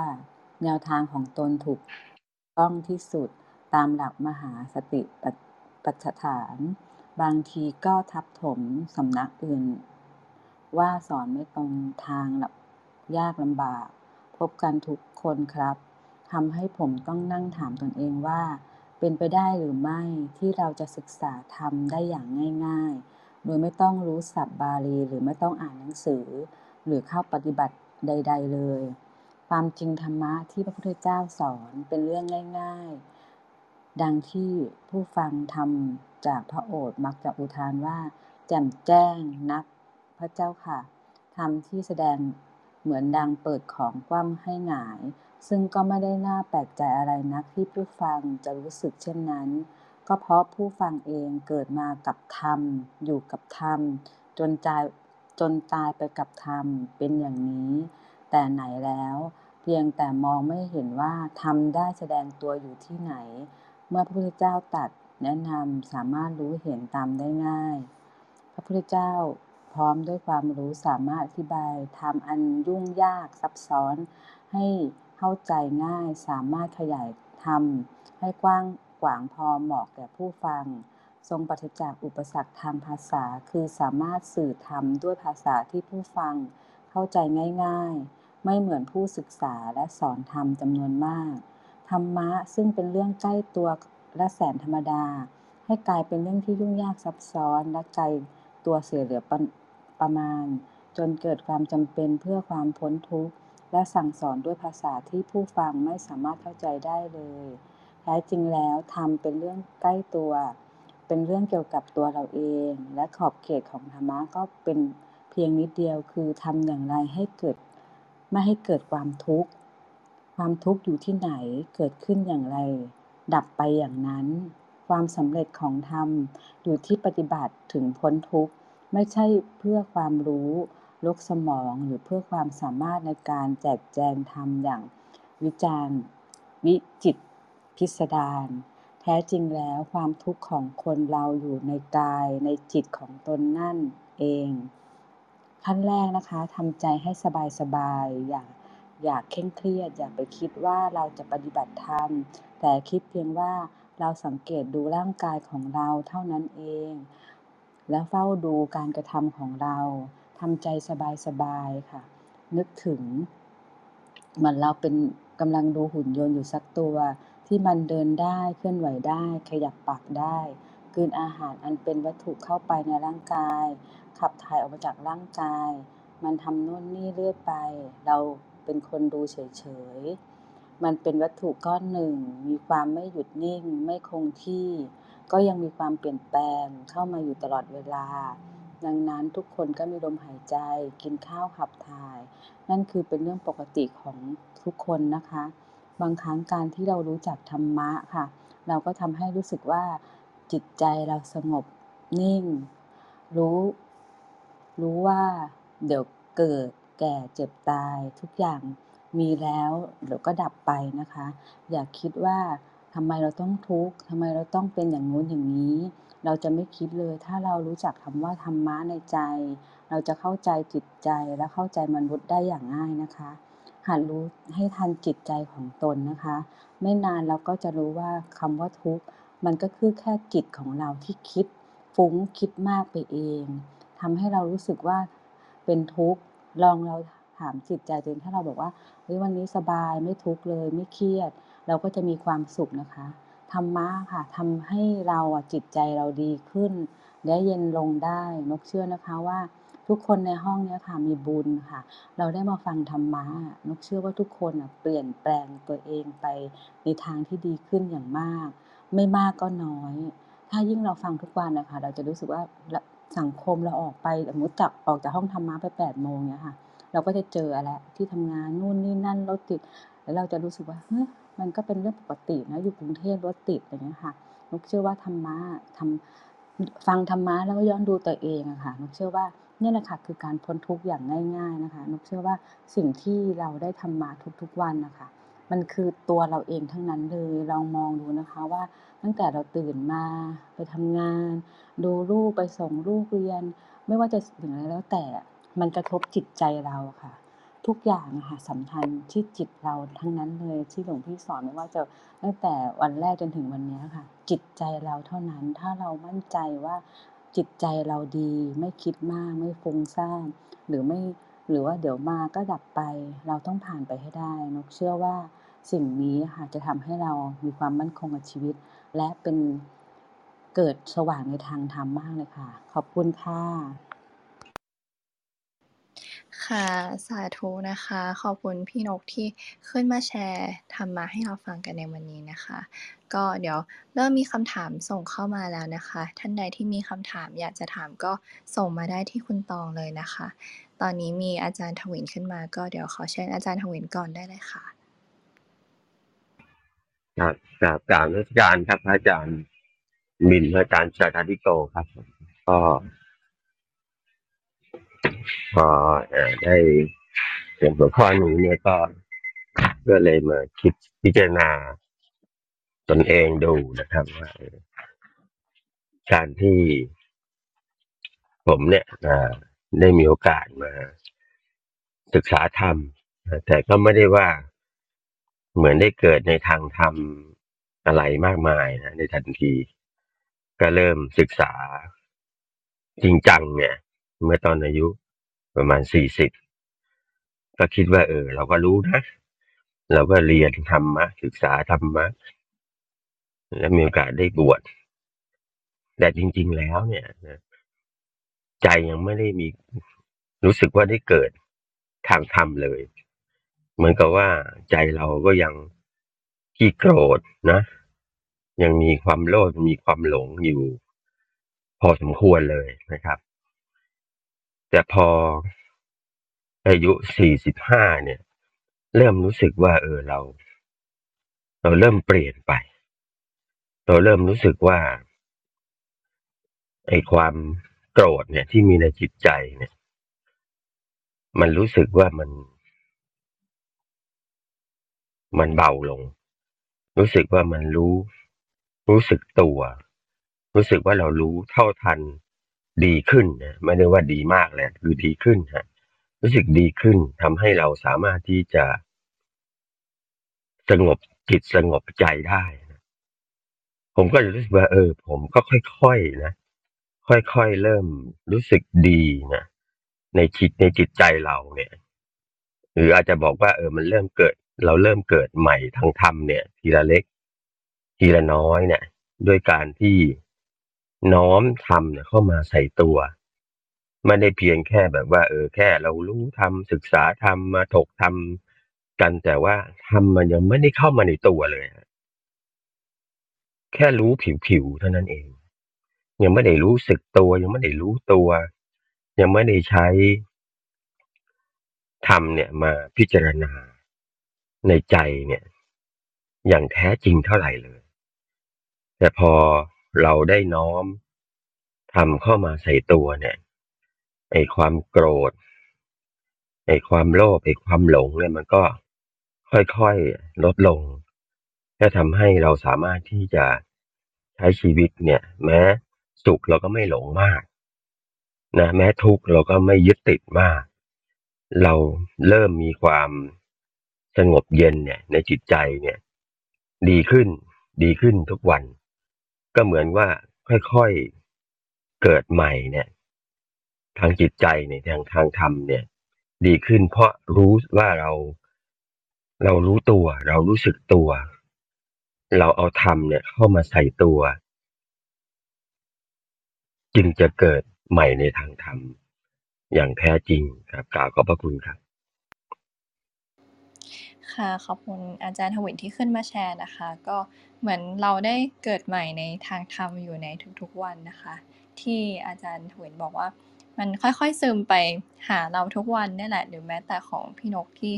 แนวทางของตนถูกต้องที่สุดตามหลักมหาสติปัฏฐาน บางทีก็ทับถมสำนักอื่น ว่าสอนไม่ตรงทางลยากลำบาก พบกันทุกคนครับทำให้ผมต้องนั่งถามตนเองว่า เป็นไปได้หรือไม่ที่เราจะศึกษาธรรมได้อย่างง่าย ๆ โดยไม่ต้องรู้ศัพท์บาลีหรือไม่ต้องอ่านหนังสือ หรือเข้าปฏิบัติใด ๆ เลย ความจริงธรรมะที่พระพุทธเจ้าสอนเป็นเรื่องง่าย ๆ ดังที่ผู้ฟังทำจากพระโอษฐ์มักจะอุทานว่า แจ่มแจ้งนัก ระเจ้าค่ะธรรมที่แสดงเหมือนดังเปิดของคว่ำให้หงาย ซึ่งก็ไม่ได้น่าแปลกใจอะไรนักที่ผู้ฟังจะรู้สึกเช่นนั้น ก็เพราะผู้ฟังเองเกิดมากับธรรม อยู่กับธรรม จนใจจนตายไปกับธรรมเป็นอย่างนี้ แต่ไหนแล้ว เพียงแต่มองไม่เห็นว่าธรรมได้แสดงตัวอยู่ที่ไหน เมื่อพระพุทธเจ้าตัดแนะนำสามารถรู้เห็นตามได้ง่าย พระพุทธเจ้า พร้อมด้วยความรู้สามารถอธิบายทำอันยุ่งยากซับซ้อน ให้เข้าใจง่ายสามารถขยายทำให้กว้างกวางพอเหมาะแก่ผู้ฟัง ทรงปฏิจากอุปสรรคทางภาษา คือสามารถสื่อธรรมด้วยภาษาที่ผู้ฟังเข้าใจง่าย ๆ ไม่เหมือนผู้ศึกษาและสอนธรรมจำนวนมาก ธรรมะซึ่งเป็นเรื่องใกล้ตัวและแสนธรรมดา ให้กลายเป็นเรื่องที่ยุ่งยากซับซ้อนและไกลตัวเสียเหลือ ประมาณ จนเกิดความจำเป็นเพื่อความพ้นทุกข์ และสั่งสอนด้วยภาษาที่ผู้ฟังไม่สามารถเข้าใจได้เลยแท้จริงแล้วธรรมเป็นเรื่องใกล้ตัว เป็นเรื่องเกี่ยวกับตัวเราเอง และขอบเขตของธรรมะก็เป็นเพียงนิดเดียวคือทำอย่างไรให้เกิด ไม่ให้เกิดความทุกข์ ความทุกข์อยู่ที่ไหนเกิดขึ้นอย่างไร ดับไปอย่างนั้น ความสำเร็จของธรรมอยู่ที่ปฏิบัติถึงพ้นทุกข์ ไม่ใช่เพื่อความรู้ลกสมองหรือเพื่อความสามารถในการแจกแจงธรรมอย่างวิจารณ์ วิจิตพิสดารแท้จริงแล้วความทุกข์ของคนเราอยู่ในกายในจิตของตนนั่นเอง ขั้นแรกนะคะทำใจให้สบายๆอย่าอย่าเคร่งเครียด อย่าไปคิดว่าเราจะปฏิบัติธรรม แต่คิดเพียงว่าเราสังเกตดูร่างกายของเราเท่านั้นเอง และเฝ้าดูการกระทำของเราทำใจสบายๆค่ะ นึกถึง เหมือนเราเป็นกำลังดูหุ่นยนต์อยู่สักตัว ที่มันเดินได้เคลื่อนไหวได้ ขยับปากได้กืนอาหารอันเป็นวัตถุเข้าไปในร่างกาย ขับถ่ายออกมาจากร่างกาย มันทำโน่นนี่เรื่อยไป เราเป็นคนดูเฉยๆ มันเป็นวัตถุก้อนหนึ่ง มีความไม่หยุดนิ่ง ไม่คงที่ ก็ยังมีความเปลี่ยนแปลงเข้ามาอยู่ตลอดเวลา ดังนั้นทุกคนก็มีลมหายใจ กินข้าวขับถ่าย นั่นคือเป็นเรื่องปกติของทุกคนนะคะ บางครั้งการที่เรารู้จักธรรมะค่ะ เราก็ทำให้รู้สึกว่าจิตใจเราสงบนิ่ง รู้ รู้ว่าเดี๋ยวเกิดแก่เจ็บตายทุกอย่างมีแล้วเดี๋ยวก็ดับไปนะคะ อย่าคิดว่า ทำไมเราต้องทุกข์ทำไมเราต้องเป็นอย่างงู้นอย่างนี้ เราจะไม่คิดเลย ถ้าเรารู้จักคำว่าธรรมะในใจ เราจะเข้าใจจิตใจและเข้าใจมนุษย์ได้อย่างง่ายนะคะหัดรู้ให้ทันจิตใจของตนนะคะ ไม่นานเราก็จะรู้ว่าคำว่าทุกข์มันก็คือแค่จิตของเราที่คิดฟุ้งคิดมากไปเองทำให้เรารู้สึกว่าเป็นทุกข์ลองเราถามจิตใจตัวเองถ้าเราบอกว่าเฮ้ยวันนี้สบายไม่ทุกข์เลยไม่เครียด เราก็จะมีความสุขนะคะธรรมะค่ะทำให้เราจิตใจเราดีขึ้น และเย็นลงได้นกเชื่อนะคะว่าทุกคนในห้องนี้ค่ะมีบุญค่ะ เราได้มาฟังธรรมะนกเชื่อว่าทุกคนเปลี่ยนแปลงตัวเองไปในทางที่ดีขึ้นอย่างมาก ไม่มากก็น้อย ถ้ายิ่งเราฟังทุกวันนะคะ เราจะรู้สึกว่าสังคมเราออกไปสมมติจากออกจากห้องธรรมะไปแปดโมงเนี้ยค่ะ เราก็จะเจออะไรที่ทำงานนู่นนี่นั่นรถติดแล้วเราจะรู้สึกว่าเฮ้ย มันก็เป็นเรื่องปกตินะอยู่กรุงเทพรถติดอย่างเงี้ยค่ะนุกเชื่อว่าธรรมะทำฟังธรรมะแล้วก็ย้อนดูตัวเองอะค่ะนุกเชื่อว่านี่แหละค่ะคือการพ้นทุกข์อย่างง่ายๆนะคะนุกเชื่อว่าสิ่งที่เราได้ทำมาทุกๆวันนะคะ มันคือตัวเราเองทั้งนั้นเลยลองมองดูนะคะว่าตั้งแต่เราตื่นมาไปทำงาน ดูลูกไปส่งลูกเรียน ไม่ว่าจะสิ่งอะไรแล้วแต่มันกระทบจิตใจเราค่ะ ทุกอย่างค่ะสำคัญที่จิตเราทั้งนั้นเลยที่หลวงพี่สอนไม่ว่าจะตั้งแต่วันแรกจนถึงวันนี้ค่ะ จิตใจเราเท่านั้นถ้าเรามั่นใจว่าจิตใจเราดีไม่คิดมากไม่ฟุ้งซ่านหรือไม่หรือว่าเดี๋ยวมาก็ดับไป เราต้องผ่านไปให้ได้ นกเชื่อว่าสิ่งนี้ค่ะจะทำให้เรามีความมั่นคงกับชีวิต และเป็นเกิดสว่างในทางธรรมมากเลยค่ะ ขอบคุณค่ะ ค่ะ สาธุนะคะ ขอบคุณพี่นกที่ขึ้นมาแชร์ธรรมะให้เราฟังกันในวันนี้นะคะ ก็เดี๋ยวเริ่มมีคำถามส่งเข้ามาแล้วนะคะ ท่านใดที่มีคำถามอยากจะถามก็ส่งมาได้ที่คุณตองเลยนะคะ ตอนนี้มีอาจารย์ทวินขึ้นมา ก็เดี๋ยวขอเชิญอาจารย์ทวินก่อนได้เลยค่ะครับกราบกราบนักการครับอาจารย์มินอาจารย์สาธาธิโกครับ ก็ พอได้เห็นหัวข้อนี้เนี่ยก็ก็เลยมาคิดพิจารณาตนเองดูนะครับว่าการที่ผมเนี่ยได้มีโอกาสมาศึกษาธรรมแต่ก็ไม่ได้ว่าเหมือนได้เกิดในทางธรรมอะไรมากมายนะในทันที ก็เริ่มศึกษาจริงจังเนี่ย เมื่อตอนอายุประมาณสี่สิบก็คิดว่า เออ เราก็รู้นะ เราก็เรียนธรรมะศึกษาธรรมะและมีโอกาสได้บวชแต่จริง ๆ แล้วเนี่ยใจยังไม่ได้มีรู้สึกว่าได้เกิดทางธรรมเลย เหมือนกับว่าใจเราก็ยังขี้โกรธนะ ยังมีความโลภมีความหลงอยู่ พอสมควรเลยนะครับ แต่พออายุสี่สิบห้าเนี่ย เริ่มรู้สึกว่า เออเรา เราเริ่มเปลี่ยนไป เราเริ่มรู้สึกว่าไอความโกรธเนี่ยที่มีในจิตใจเนี่ย มันรู้สึกว่ามัน มันเบาลง รู้สึกว่ามันรู้ รู้สึกตัว รู้สึกว่าเรารู้เท่าทัน ดีขึ้นนะไม่ได้ว่าดีมากเลยคือดีขึ้นฮะรู้สึกดีขึ้นทำให้เราสามารถที่จะ สงบจิตสงบใจได้นะผมก็รู้สึกว่า เออ ผมก็ค่อยๆนะค่อยๆเริ่มรู้สึกดีนะในจิตในจิตใจเราเนี่ย หรืออาจจะบอกว่า เออ มันเริ่มเกิด เราเริ่มเกิดใหม่ทางธรรมเนี่ย ทีละเล็ก ทีละน้อยเนี่ย ด้วยการที่ น้อมทำเนี่ยเข้ามาใส่ตัว ไม่ได้เพียงแค่แบบว่า เออแค่เรารู้ทำศึกษาทำมาถกทำกันแต่ว่าทำมันยังไม่ได้เข้ามาในตัวเลยแค่รู้ผิวๆเท่านั้นเอง ยังไม่ได้รู้สึกตัว ยังไม่ได้รู้ตัว ยังไม่ได้ใช้ทำเนี่ยมาพิจารณาในใจเนี่ย อย่างแท้จริงเท่าไหร่เลย แต่พอ เราได้น้อมทำเข้ามาใส่ตัวเนี่ยไอ้ความโกรธไอ้ความโลภไอ้ความหลงเนี่ยมันก็ค่อยๆลดลงและทำให้เราสามารถที่จะใช้ชีวิตเนี่ย แม้สุขเราก็ไม่หลงมากนะแม้ทุกข์เราก็ไม่ยึดติดมาก เราเริ่มมีความสงบเย็นเนี่ย ในจิตใจเนี่ย ดีขึ้นดีขึ้นทุกวัน ก็เหมือนว่าค่อยๆเกิดใหม่เนี่ย ทางจิตใจเนี่ยทางทางธรรมเนี่ย ดีขึ้นเพราะรู้ว่าเราเรารู้ตัว เรารู้สึกตัว เราเอาธรรมเนี่ยเข้ามาใส่ตัว จึงจะเกิดใหม่ในทางธรรมอย่างแท้จริงครับกล่าวขอบพระคุณครับ ค่ะ ขอบคุณอาจารย์ทวินที่ขึ้นมาแชร์นะคะ ก็เหมือนเราได้เกิดใหม่ในทางธรรมอยู่ในทุกๆวันนะคะ ที่อาจารย์ทวินบอกว่ามันค่อยๆซึมไปหาเราทุกวันนี่แหละ หรือแม้แต่ของพี่นกที่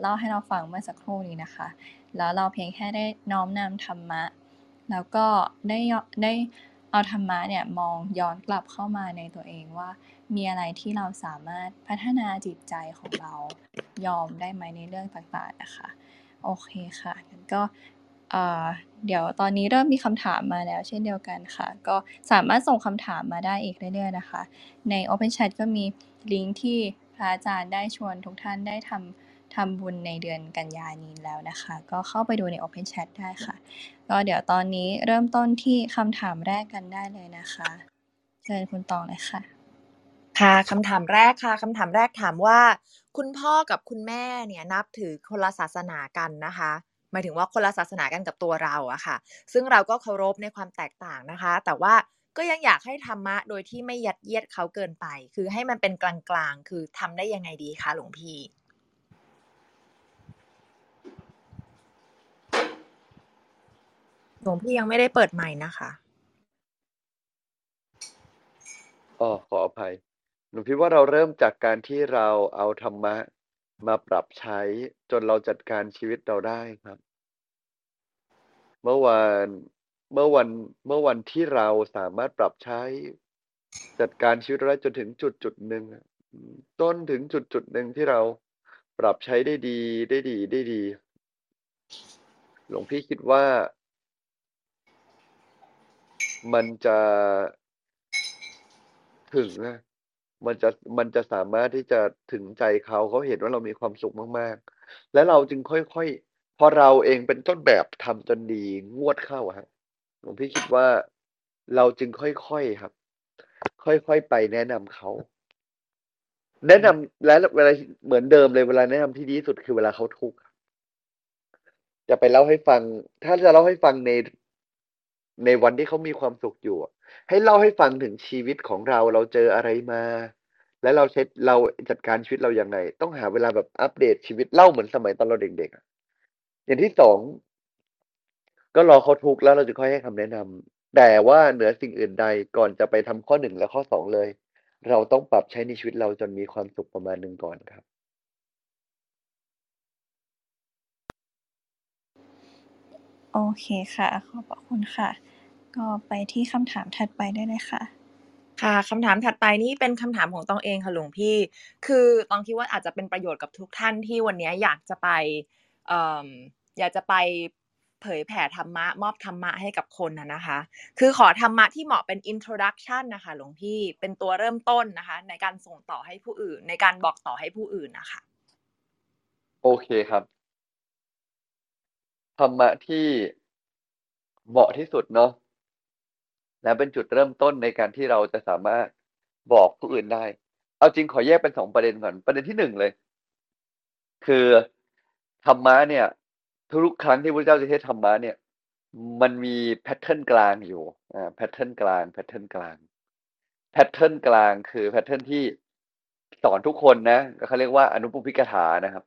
เล่าให้เราฟังเมื่อสักครู่นี้นะคะ แล้วเราเพียงแค่ได้น้อมนำธรรมะ แล้วก็ได้ได้ เอาธรรมะเนี่ยมองย้อนกลับเข้ามาในตัวเองว่า มีอะไรที่เราสามารถพัฒนาจิตใจของเรายอมได้ไหมในเรื่องต่างๆนะคะ โอเคค่ะงั้นก็เดี๋ยวตอนนี้เริ่มมีคำถามมาแล้วเช่นเดียวกันค่ะ ก็สามารถส่งคำถามมาได้อีกเรื่อยๆนะคะ ใน Open Chat ก็มีลิงก์ที่พระอาจารย์ได้ชวนทุกท่านได้ทำ ทำบุญในเดือนกันยายนี้แล้วนะคะ ก็เข้าไปดูใน Open Chat ได้ค่ะ ก็เดี๋ยวตอนนี้เริ่มต้นที่คำถามแรกกันได้เลยนะคะเชิญคุณตองเลยค่ะ ค่ะคำถามแรกค่ะคำถามแรกถามว่า คุณพ่อกับคุณแม่เนี่ยนับถือคนละศาสนากันนะคะหมายถึงว่าคนละศาสนากันกับตัวเราอะค่ะ ซึ่งเราก็เคารพในความแตกต่างนะคะ แต่ว่าก็ยังอยากให้ธรรมะโดยที่ไม่ยัดเยียดเขาเกินไป คือให้มันเป็นกลางๆ คือทำได้ยังไงดีคะหลวงพี่ หลวงพี่ยังไม่ได้เปิดใหม่นะคะอ้อขออภัย หนูคิดว่าเราเริ่มจากการที่เราเอาธรรมะมาปรับใช้จนเราจัดการชีวิตเราได้ครับ เมื่อวานเมื่อวันเมื่อวันที่เราสามารถปรับใช้ จัดการชีวิตเราได้จนถึงจุดจุดหนึ่งต้นถึงจุดจุดหนึ่งที่เราปรับใช้ได้ดีได้ดีได้ดี หลวงพี่คิดว่า มันจะถึงนะมันจะมันจะสามารถที่จะถึงใจเขาเขาเห็นว่าเรามีความสุขมากๆ และเราจึงค่อยๆพอเราเองเป็นต้นแบบทำจนดีงวดเข้าอะครับหลวงพี่คิดว่าเราจึงค่อยๆครับ ค่อยๆไปแนะนำเขา แนะนำและเวลาเหมือนเดิมเลยเวลาแนะนำที่ดีที่สุดคือเวลาเขาทุกข์จะไปเล่าให้ฟัง ถ้าจะเล่าให้ฟังใน ในวันที่เขามีความสุขอยู่ ให้เล่าให้ฟังถึงชีวิตของเราเราเจออะไรมา และเราเช็ดเราจัดการชีวิตเราอย่างไรต้องหาเวลาแบบอัปเดตชีวิตเล่าเหมือนสมัยตอนเราเด็กๆอะอย่างที่สองก็รอเขาทุกข์แล้วเราจะค่อยให้คำแนะนำแต่ว่าเหนือสิ่งอื่นใดก่อนจะไปทำข้อหนึ่งและข้อสองเลย เราต้องปรับใช้ในชีวิตเราจนมีความสุขประมาณหนึ่งก่อนครับ โอเคค่ะ ขอบพระคุณค่ะ ก็ไปที่คำถามถัดไปได้เลยค่ะ ค่ะ คำถามถัดไปนี่เป็นคำถามของตองเองค่ะหลวงพี่ คือตองคิดว่าอาจจะเป็นประโยชน์กับทุกท่านที่วันนี้อยากจะไปเอ่ออยากจะไปเผยแผ่ธรรมะ มอบธรรมะให้กับคนนะนะคะ คือขอธรรมะที่เหมาะเป็น introduction นะคะหลวงพี่เป็นตัวเริ่มต้นนะคะ ในการส่งต่อให้ผู้อื่น ในการบอกต่อให้ผู้อื่นนะคะ โอเคครับ ธรรมะที่เหมาะที่สุดเนาะและเป็นจุดเริ่มต้นในการที่เราจะสามารถบอกผู้อื่นได้ เอาจริงขอแยกเป็นสองประเด็นก่อน ประเด็นที่หนึ่งเลย คือธรรมะเนี่ย ทุกครั้งที่พระเจ้าจะเทศน์ธรรมะเนี่ย มันมี pattern กลางอยู่อ่า pattern กลาง pattern กลาง pattern กลางคือ pattern ที่สอนทุกคนนะเขาเรียกว่าอนุปุพิกถานะครับ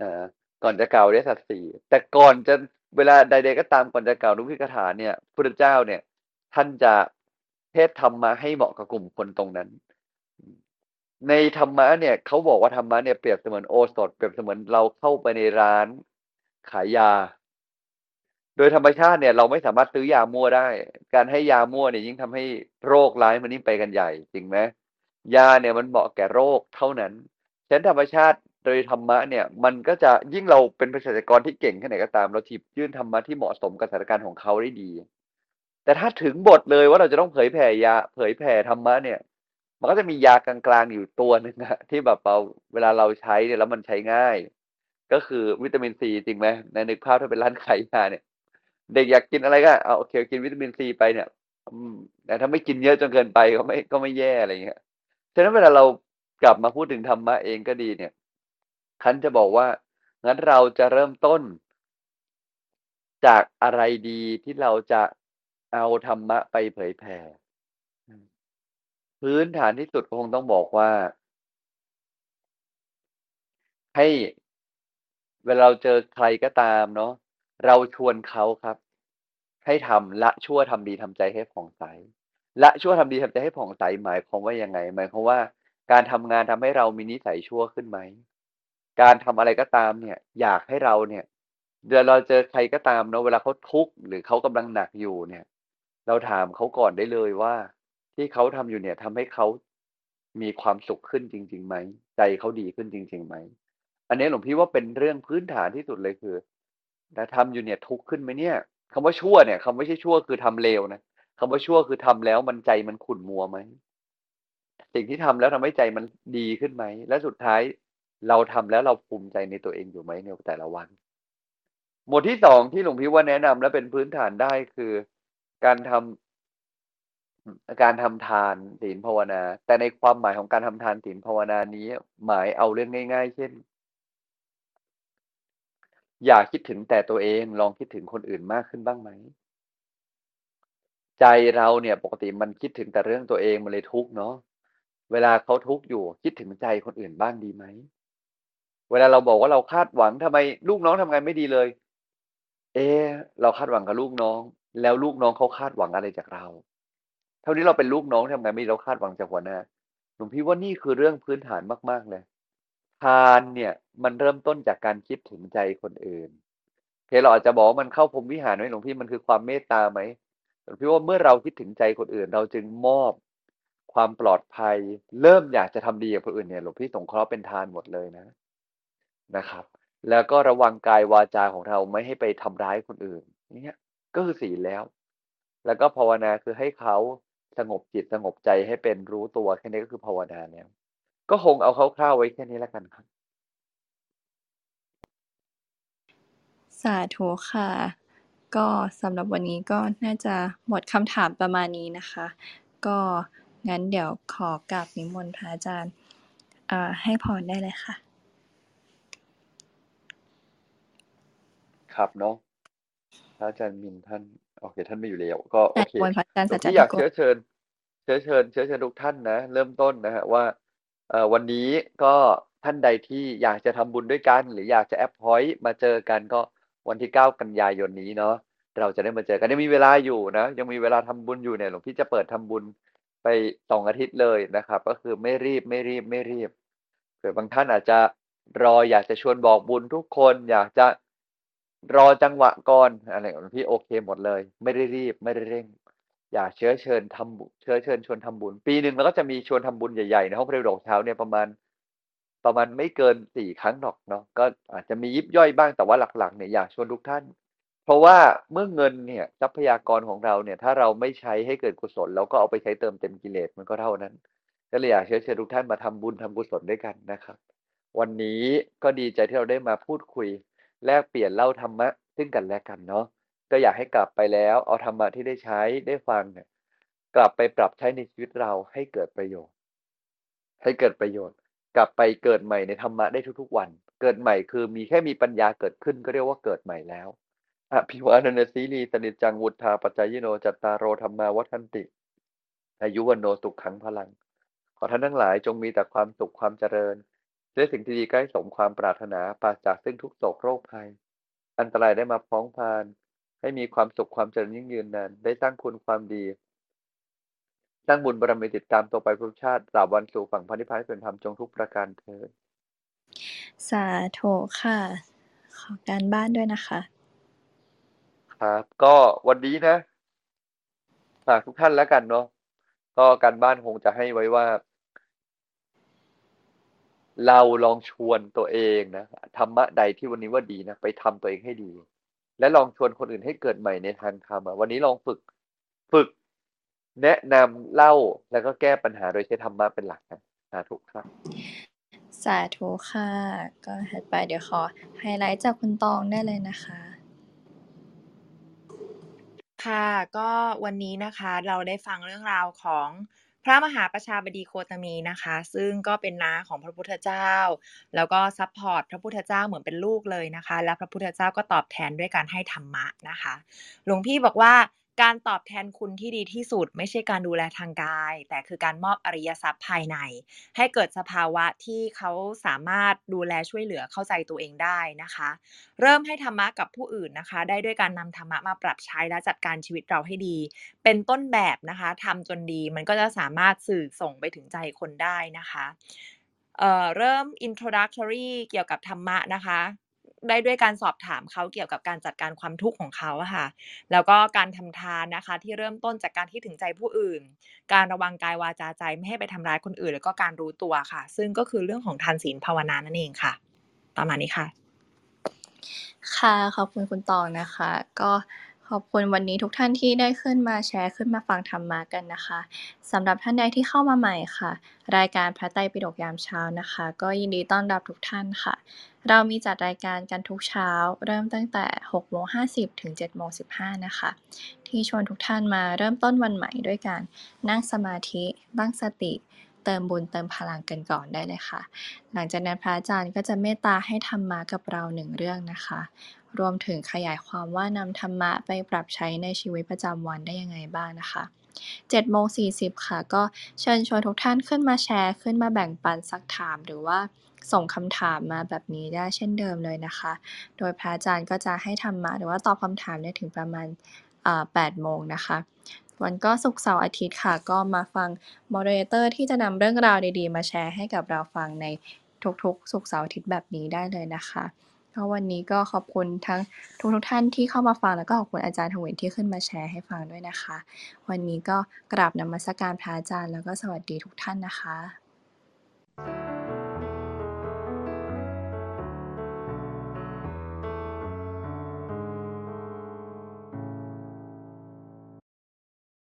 อ่า ก่อนจะกล่าวเรียสัตว์สี่แต่ก่อนจะเวลาใดๆก็ตามก่อนจะกล่าวนุปุพิกถาเนี่ยพระเจ้าเนี่ย ท่านจะเทศธรรมะให้เหมาะกับกลุ่มคนตรงนั้น ในธรรมะเนี่ยเขาบอกว่าธรรมะเนี่ยเปรียบเสมือนโอสถ เปรียบเสมือนเราเข้าไปในร้านขายยา โดยธรรมชาติเนี่ย เราไม่สามารถซื้อยามั่วได้ การให้ยามั่วเนี่ยยิ่งทำให้โรคร้ายมันยิ่งไปกันใหญ่จริงไหมยาเนี่ยมันเหมาะแก่โรคเท่านั้นฉะนั้นธรรมชาติ โดยธรรมะเนี่ยมันก็จะยิ่งเราเป็นเภสัชกรที่เก่งแค่ไหนก็ตาม เราทิบยื่นธรรมะที่เหมาะสมกับสถานการณ์ของเขาได้ดี แต่ถ้าถึงบทเลยว่าเราจะต้องเผยแผ่ยาเผยแผ่ธรรมะเนี่ย มันก็จะมียากลางๆอยู่ตัวหนึ่งอะที่แบบเราเวลาเราใช้เนี่ยแล้วมันใช้ง่าย ก็คือวิตามินซีจริงไหมในนึกภาพถ้าเป็นร้านขายยาเนี่ย เด็กอยากกินอะไรก็เอาโอเคกินวิตามินซีไปเนี่ยแต่ถ้าไม่กินเยอะจนเกินไปก็ไม่ก็ไม่แย่อะไรเงี้ยฉะนั้นเวลาเรากลับมาพูดถึงธรรมะเองก็ดีเนี่ย คันจะบอกว่า งั้นเราจะเริ่มต้น จากอะไรดีที่เราจะเอาธรรมะไปเผยแผ่พื้นฐานที่สุดคงต้องบอกว่า ให้เวลาเราเจอใครก็ตามเนาะเราชวนเขาครับ ให้ทำละชั่วทำดีทำใจให้ผ่องใสละชั่วทำดีทำใจให้ผ่องใสหมายความว่ายังไงหมายความว่าการทำงานทำให้เรามีนิสัยชั่วขึ้นไหม การทำอะไรก็ตามเนี่ย อยากให้เราเนี่ยเวลาเราเจอใครก็ตามเนาะเวลาเขาทุกข์หรือเขากำลังหนักอยู่เนี่ย เราถามเขาก่อนได้เลยว่า ที่เขาทำอยู่เนี่ยทำให้เขามีความสุขขึ้นจริงๆไหมใจเขาดีขึ้นจริงๆไหมอันนี้หลวงพี่ว่าเป็นเรื่องพื้นฐานที่สุดเลยคือแต่ทำอยู่เนี่ยทุกข์ขึ้นไหมเนี่ยคำว่าชั่วเนี่ยคำไม่ใช่ชั่วคือทำเลวนะคำว่าชั่วคือทำแล้วมันใจมันขุ่นมัวไหม สิ่งที่ทำแล้วทำให้ใจมันดีขึ้นไหม และสุดท้าย เราทำแล้วเราภูมิใจในตัวเองอยู่ไหมในแต่ละวัน หมวดที่สองที่หลวงพี่ว่าแนะนำและเป็นพื้นฐานได้คือการทำการทำทานศีลภาวนา แต่ในความหมายของการทำทานศีลภาวนานี้ หมายเอาเรื่องง่าย ๆ เช่น อย่าคิดถึงแต่ตัวเองลองคิดถึงคนอื่นมากขึ้นบ้างไหม ใจเราเนี่ยปกติมันคิดถึงแต่เรื่องตัวเองมันเลยทุกข์เนาะเวลาเขาทุกข์อยู่คิดถึงใจคนอื่นบ้างดีไหม เวลาเราบอกว่าเราคาดหวังทำไมลูกน้องทำงานไม่ดีเลยเออเราคาดหวังกับลูกน้อง แล้วลูกน้องเขาคาดหวังอะไรจากเรา เท่านี้เราเป็นลูกน้องทำงานไม่ดีเราคาดหวังจากหัวหน้าหลวงพี่ว่านี่คือเรื่องพื้นฐานมากๆเลยทานเนี่ยมันเริ่มต้นจากการคิดถึงใจคนอื่นเคเราอาจจะบอกมันเข้าพรมวิหารไหมหลวงพี่มันคือความเมตตาไหมหลวงพี่ว่าเมื่อเราคิดถึงใจคนอื่น เราจึงมอบความปลอดภัย เริ่มอยากจะทำดีกับคนอื่นเนี่ยหลวงพี่สงเคราะห์เป็นทานหมดเลยนะ นะครับ แล้วก็ระวังกายวาจาของเราไม่ให้ไปทำร้ายคนอื่นเนี่ยก็คือศีลแล้ว แล้วก็ภาวนาคือให้เขาสงบจิตสงบใจให้เป็นรู้ตัวแค่นี้ก็คือภาวนาแล้ว ก็คงเอาคร่าวๆไว้แค่นี้แล้วกันครับสาธุค่ะ ก็สำหรับวันนี้ก็น่าจะหมดคำถามประมาณนี้นะคะ ก็งั้นเดี๋ยวขอกราบนิมนต์พระอาจารย์ให้พรได้เลยค่ะ ครับเนาะพระอาจารย์มินท่านโอเค ท่านไม่อยู่แล้วก็โอแต่เคนิมนต์พระอาจารย์หลวสังจจพี่อยากโกเชื้อเชิญ เชื้อเชิญ เชื้อเชิญทุกท่านนะเริ่มต้นนะฮะว่าเอ่อวันนี้ก็ท่านใดที่อยากจะทำบุญด้วยกัน หรืออยากจะแอปพอยต์มาเจอกันก็วันที่เก้ากันยายนนี้เนาะเราจะได้มาเจอกันยังมีเวลาอยู่นะ ยังมีเวลาทำบุญอยู่เนี่ยหลวงพี่จะเปิดทำบุญไปสองอาทิตย์เลยนะครับ ก็คือไม่รีบไม่รีบไม่รีบเผื่อบางท่านอาจจะรออยากจะชวนบอกบุญทุกคน อยากจะ รอจังหวะก่อนอะไรของหลวงพี่โอเคหมดเลย ไม่ได้รีบไม่ได้เร่ง อยากเชื้อเชิญทำบุญเชื้อเชิญชวนทำบุญ ปีหนึ่งเราก็จะมีชวนทำบุญใหญ่ๆในห้องพระดอกเช้าเนี่ยประมาณ ประมาณไม่เกินสี่ครั้งหรอกเนาะก็อาจจะมียิบย่อยบ้างแต่ว่าหลักๆเนี่ยอยากชวนทุกท่าน เพราะว่าเมื่อเงินเนี่ยทรัพยากรของเราเนี่ย ถ้าเราไม่ใช้ให้เกิดกุศลเราก็เอาไปใช้เติมเต็มกิเลสมันก็เท่านั้นก็เลยอยากเชื้อเชิญทุกท่านมาทำบุญทำกุศลด้วยกันนะครับ วันนี้ก็ดีใจที่เราได้มาพูดคุย แลกเปลี่ยนเล่าธรรมะซึ่งกันและกันเนาะก็อยากให้กลับไปแล้ว เอาธรรมะที่ได้ใช้ได้ฟังเนี่ยกลับไปปรับใช้ในชีวิตเราให้เกิดประโยชน์ ให้เกิดประโยชน์ กลับไปเกิดใหม่ในธรรมะได้ทุกๆวัน เกิดใหม่คือมีแค่มีปัญญาเกิดขึ้นก็เรียกว่าเกิดใหม่แล้วอภิวาทนาสีลีสนิจจังวุฒาปัจจายโนจัตตารโรธรรมาวัฒนติ อายุวันโนสุขขังพลัง ขอท่านทั้งหลายจงมีแต่ความสุขความเจริญ และสิ่งที่ดีใกล้สมความปรารถนาปราศจากซึ่งทุกโศกโรคภัย อันตรายได้มาพ้องพาน ให้มีความสุขความเจริญยิ่งยืนนานได้สร้างคุณความดีสร้างบุญบารมีติดตามตัวไปพุทธชาติตราบวันสู่ฝั่งพันธิพพานเป็นธรรมจงทุกประการเถิดสาธุค่ะ ขอการบ้านด้วยนะคะ ครับ ก็วันนี้นะฝากทุกท่านแล้วกันเนาะก็การบ้านคงจะให้ไว้ว่า เราลองชวนตัวเองนะธรรมะใดที่วันนี้ว่าดีนะไปทำตัวเองให้ดี และลองชวนคนอื่นให้เกิดใหม่ในทางธรรมอะวันนี้ลองฝึกฝึกแนะนำเล่าแล้วก็แก้ปัญหาโดยใช้ธรรมะเป็นหลักนะสาธุครับ สาธุค่ะ ก็ถัดไปเดี๋ยวขอไฮไลท์จากคุณตองได้เลยนะคะ ค่ะ ก็วันนี้นะคะเราได้ฟังเรื่องราวของ พระมหาประชาบดีโคตมีนะคะ ซึ่งก็เป็นน้าของพระพุทธเจ้า แล้วก็ support พระพุทธเจ้าเหมือนเป็นลูกเลยนะคะ และพระพุทธเจ้าก็ตอบแทนด้วยการให้ธรรมะนะคะ หลวงพี่บอกว่า การตอบแทนคุณที่ดีที่สุด ไม่ใช่การดูแลทางกาย แต่คือการมอบอริยทรัพย์ภายใน ให้เกิดสภาวะที่เขาสามารถดูแลช่วยเหลือเข้าใจตัวเองได้นะคะ เริ่มให้ธรรมะกับผู้อื่นนะคะ ได้ด้วยการนำธรรมะมาปรับใช้และจัดการชีวิตเราให้ดี เป็นต้นแบบนะคะทำจนดีมันก็จะสามารถสื่อส่งไปถึงใจคนได้นะคะเเริ่ม introductory เกี่ยวกับธรรมะนะคะ ได้ด้วยการสอบถามเขาเกี่ยวกับการจัดการความทุกข์ของเขาค่ะ แล้วก็การทำทานนะคะ ที่เริ่มต้นจากการที่ถึงใจผู้อื่น การระวังกายวาจาใจไม่ให้ไปทำร้ายคนอื่น แล้วก็การรู้ตัวค่ะ ซึ่งก็คือเรื่องของทานศีลภาวนานั่นเองค่ะ ประมาณนี้ค่ะ ค่ะขอบคุณคุณตองนะคะ ก็ ขอบคุณวันนี้ทุกท่านที่ได้ขึ้นมาแชร์ขึ้นมาฟังธรรมะกันนะคะสำหรับท่านใดที่เข้ามาใหม่ค่ะ รายการพระไตรปิฎกยามเช้านะคะ ก็ยินดีต้อนรับทุกท่านค่ะ เรามีจัดรายการกันทุกเช้า เริ่มตั้งแต่6โมง50 ถึง7โมง15 นะคะ ที่ชวนทุกท่านมาเริ่มต้นวันใหม่ด้วยการนั่งสมาธิตั้งสติเติมบุญเติมพลังกันก่อนได้เลยค่ะ หลังจากนั้นพระอาจารย์ก็จะเมตตาให้ธรรมะกับเราหนึ่งเรื่องนะคะ รวมถึงขยายความว่านำธรรมะไปปรับใช้ในชีวิตประจำวันได้ยังไงบ้างนะคะ7โมง40 ค่ะ ก็เชิญชวนทุกท่านขึ้นมาแชร์ขึ้นมาแบ่งปันสักถามหรือว่าส่งคำถามมาแบบนี้ได้เช่นเดิมเลยนะคะ โดยพระอาจารย์ก็จะให้ธรรมะหรือว่าตอบคำถามได้ถึงประมาณ8โมงนะคะ วันก็ศุกเสาร์อาทิตย์ค่ะ ก็มาฟัง moderator ที่จะนำเรื่องราวดีๆ มาแชร์ให้กับเราฟังในทุกๆศุกเสาร์อาทิตย์แบบนี้ได้เลยนะคะ ก็วันนี้ก็ขอบคุณทั้งทุกๆท่านที่เข้ามาฟังแล้วก็ขอบคุณอาจารย์ทวินที่ขึ้นมาแชร์ให้ฟังด้วยนะคะ วันนี้ก็กราบนมัสการพระอาจารย์แล้วก็สวัสดีทุกท่านนะคะ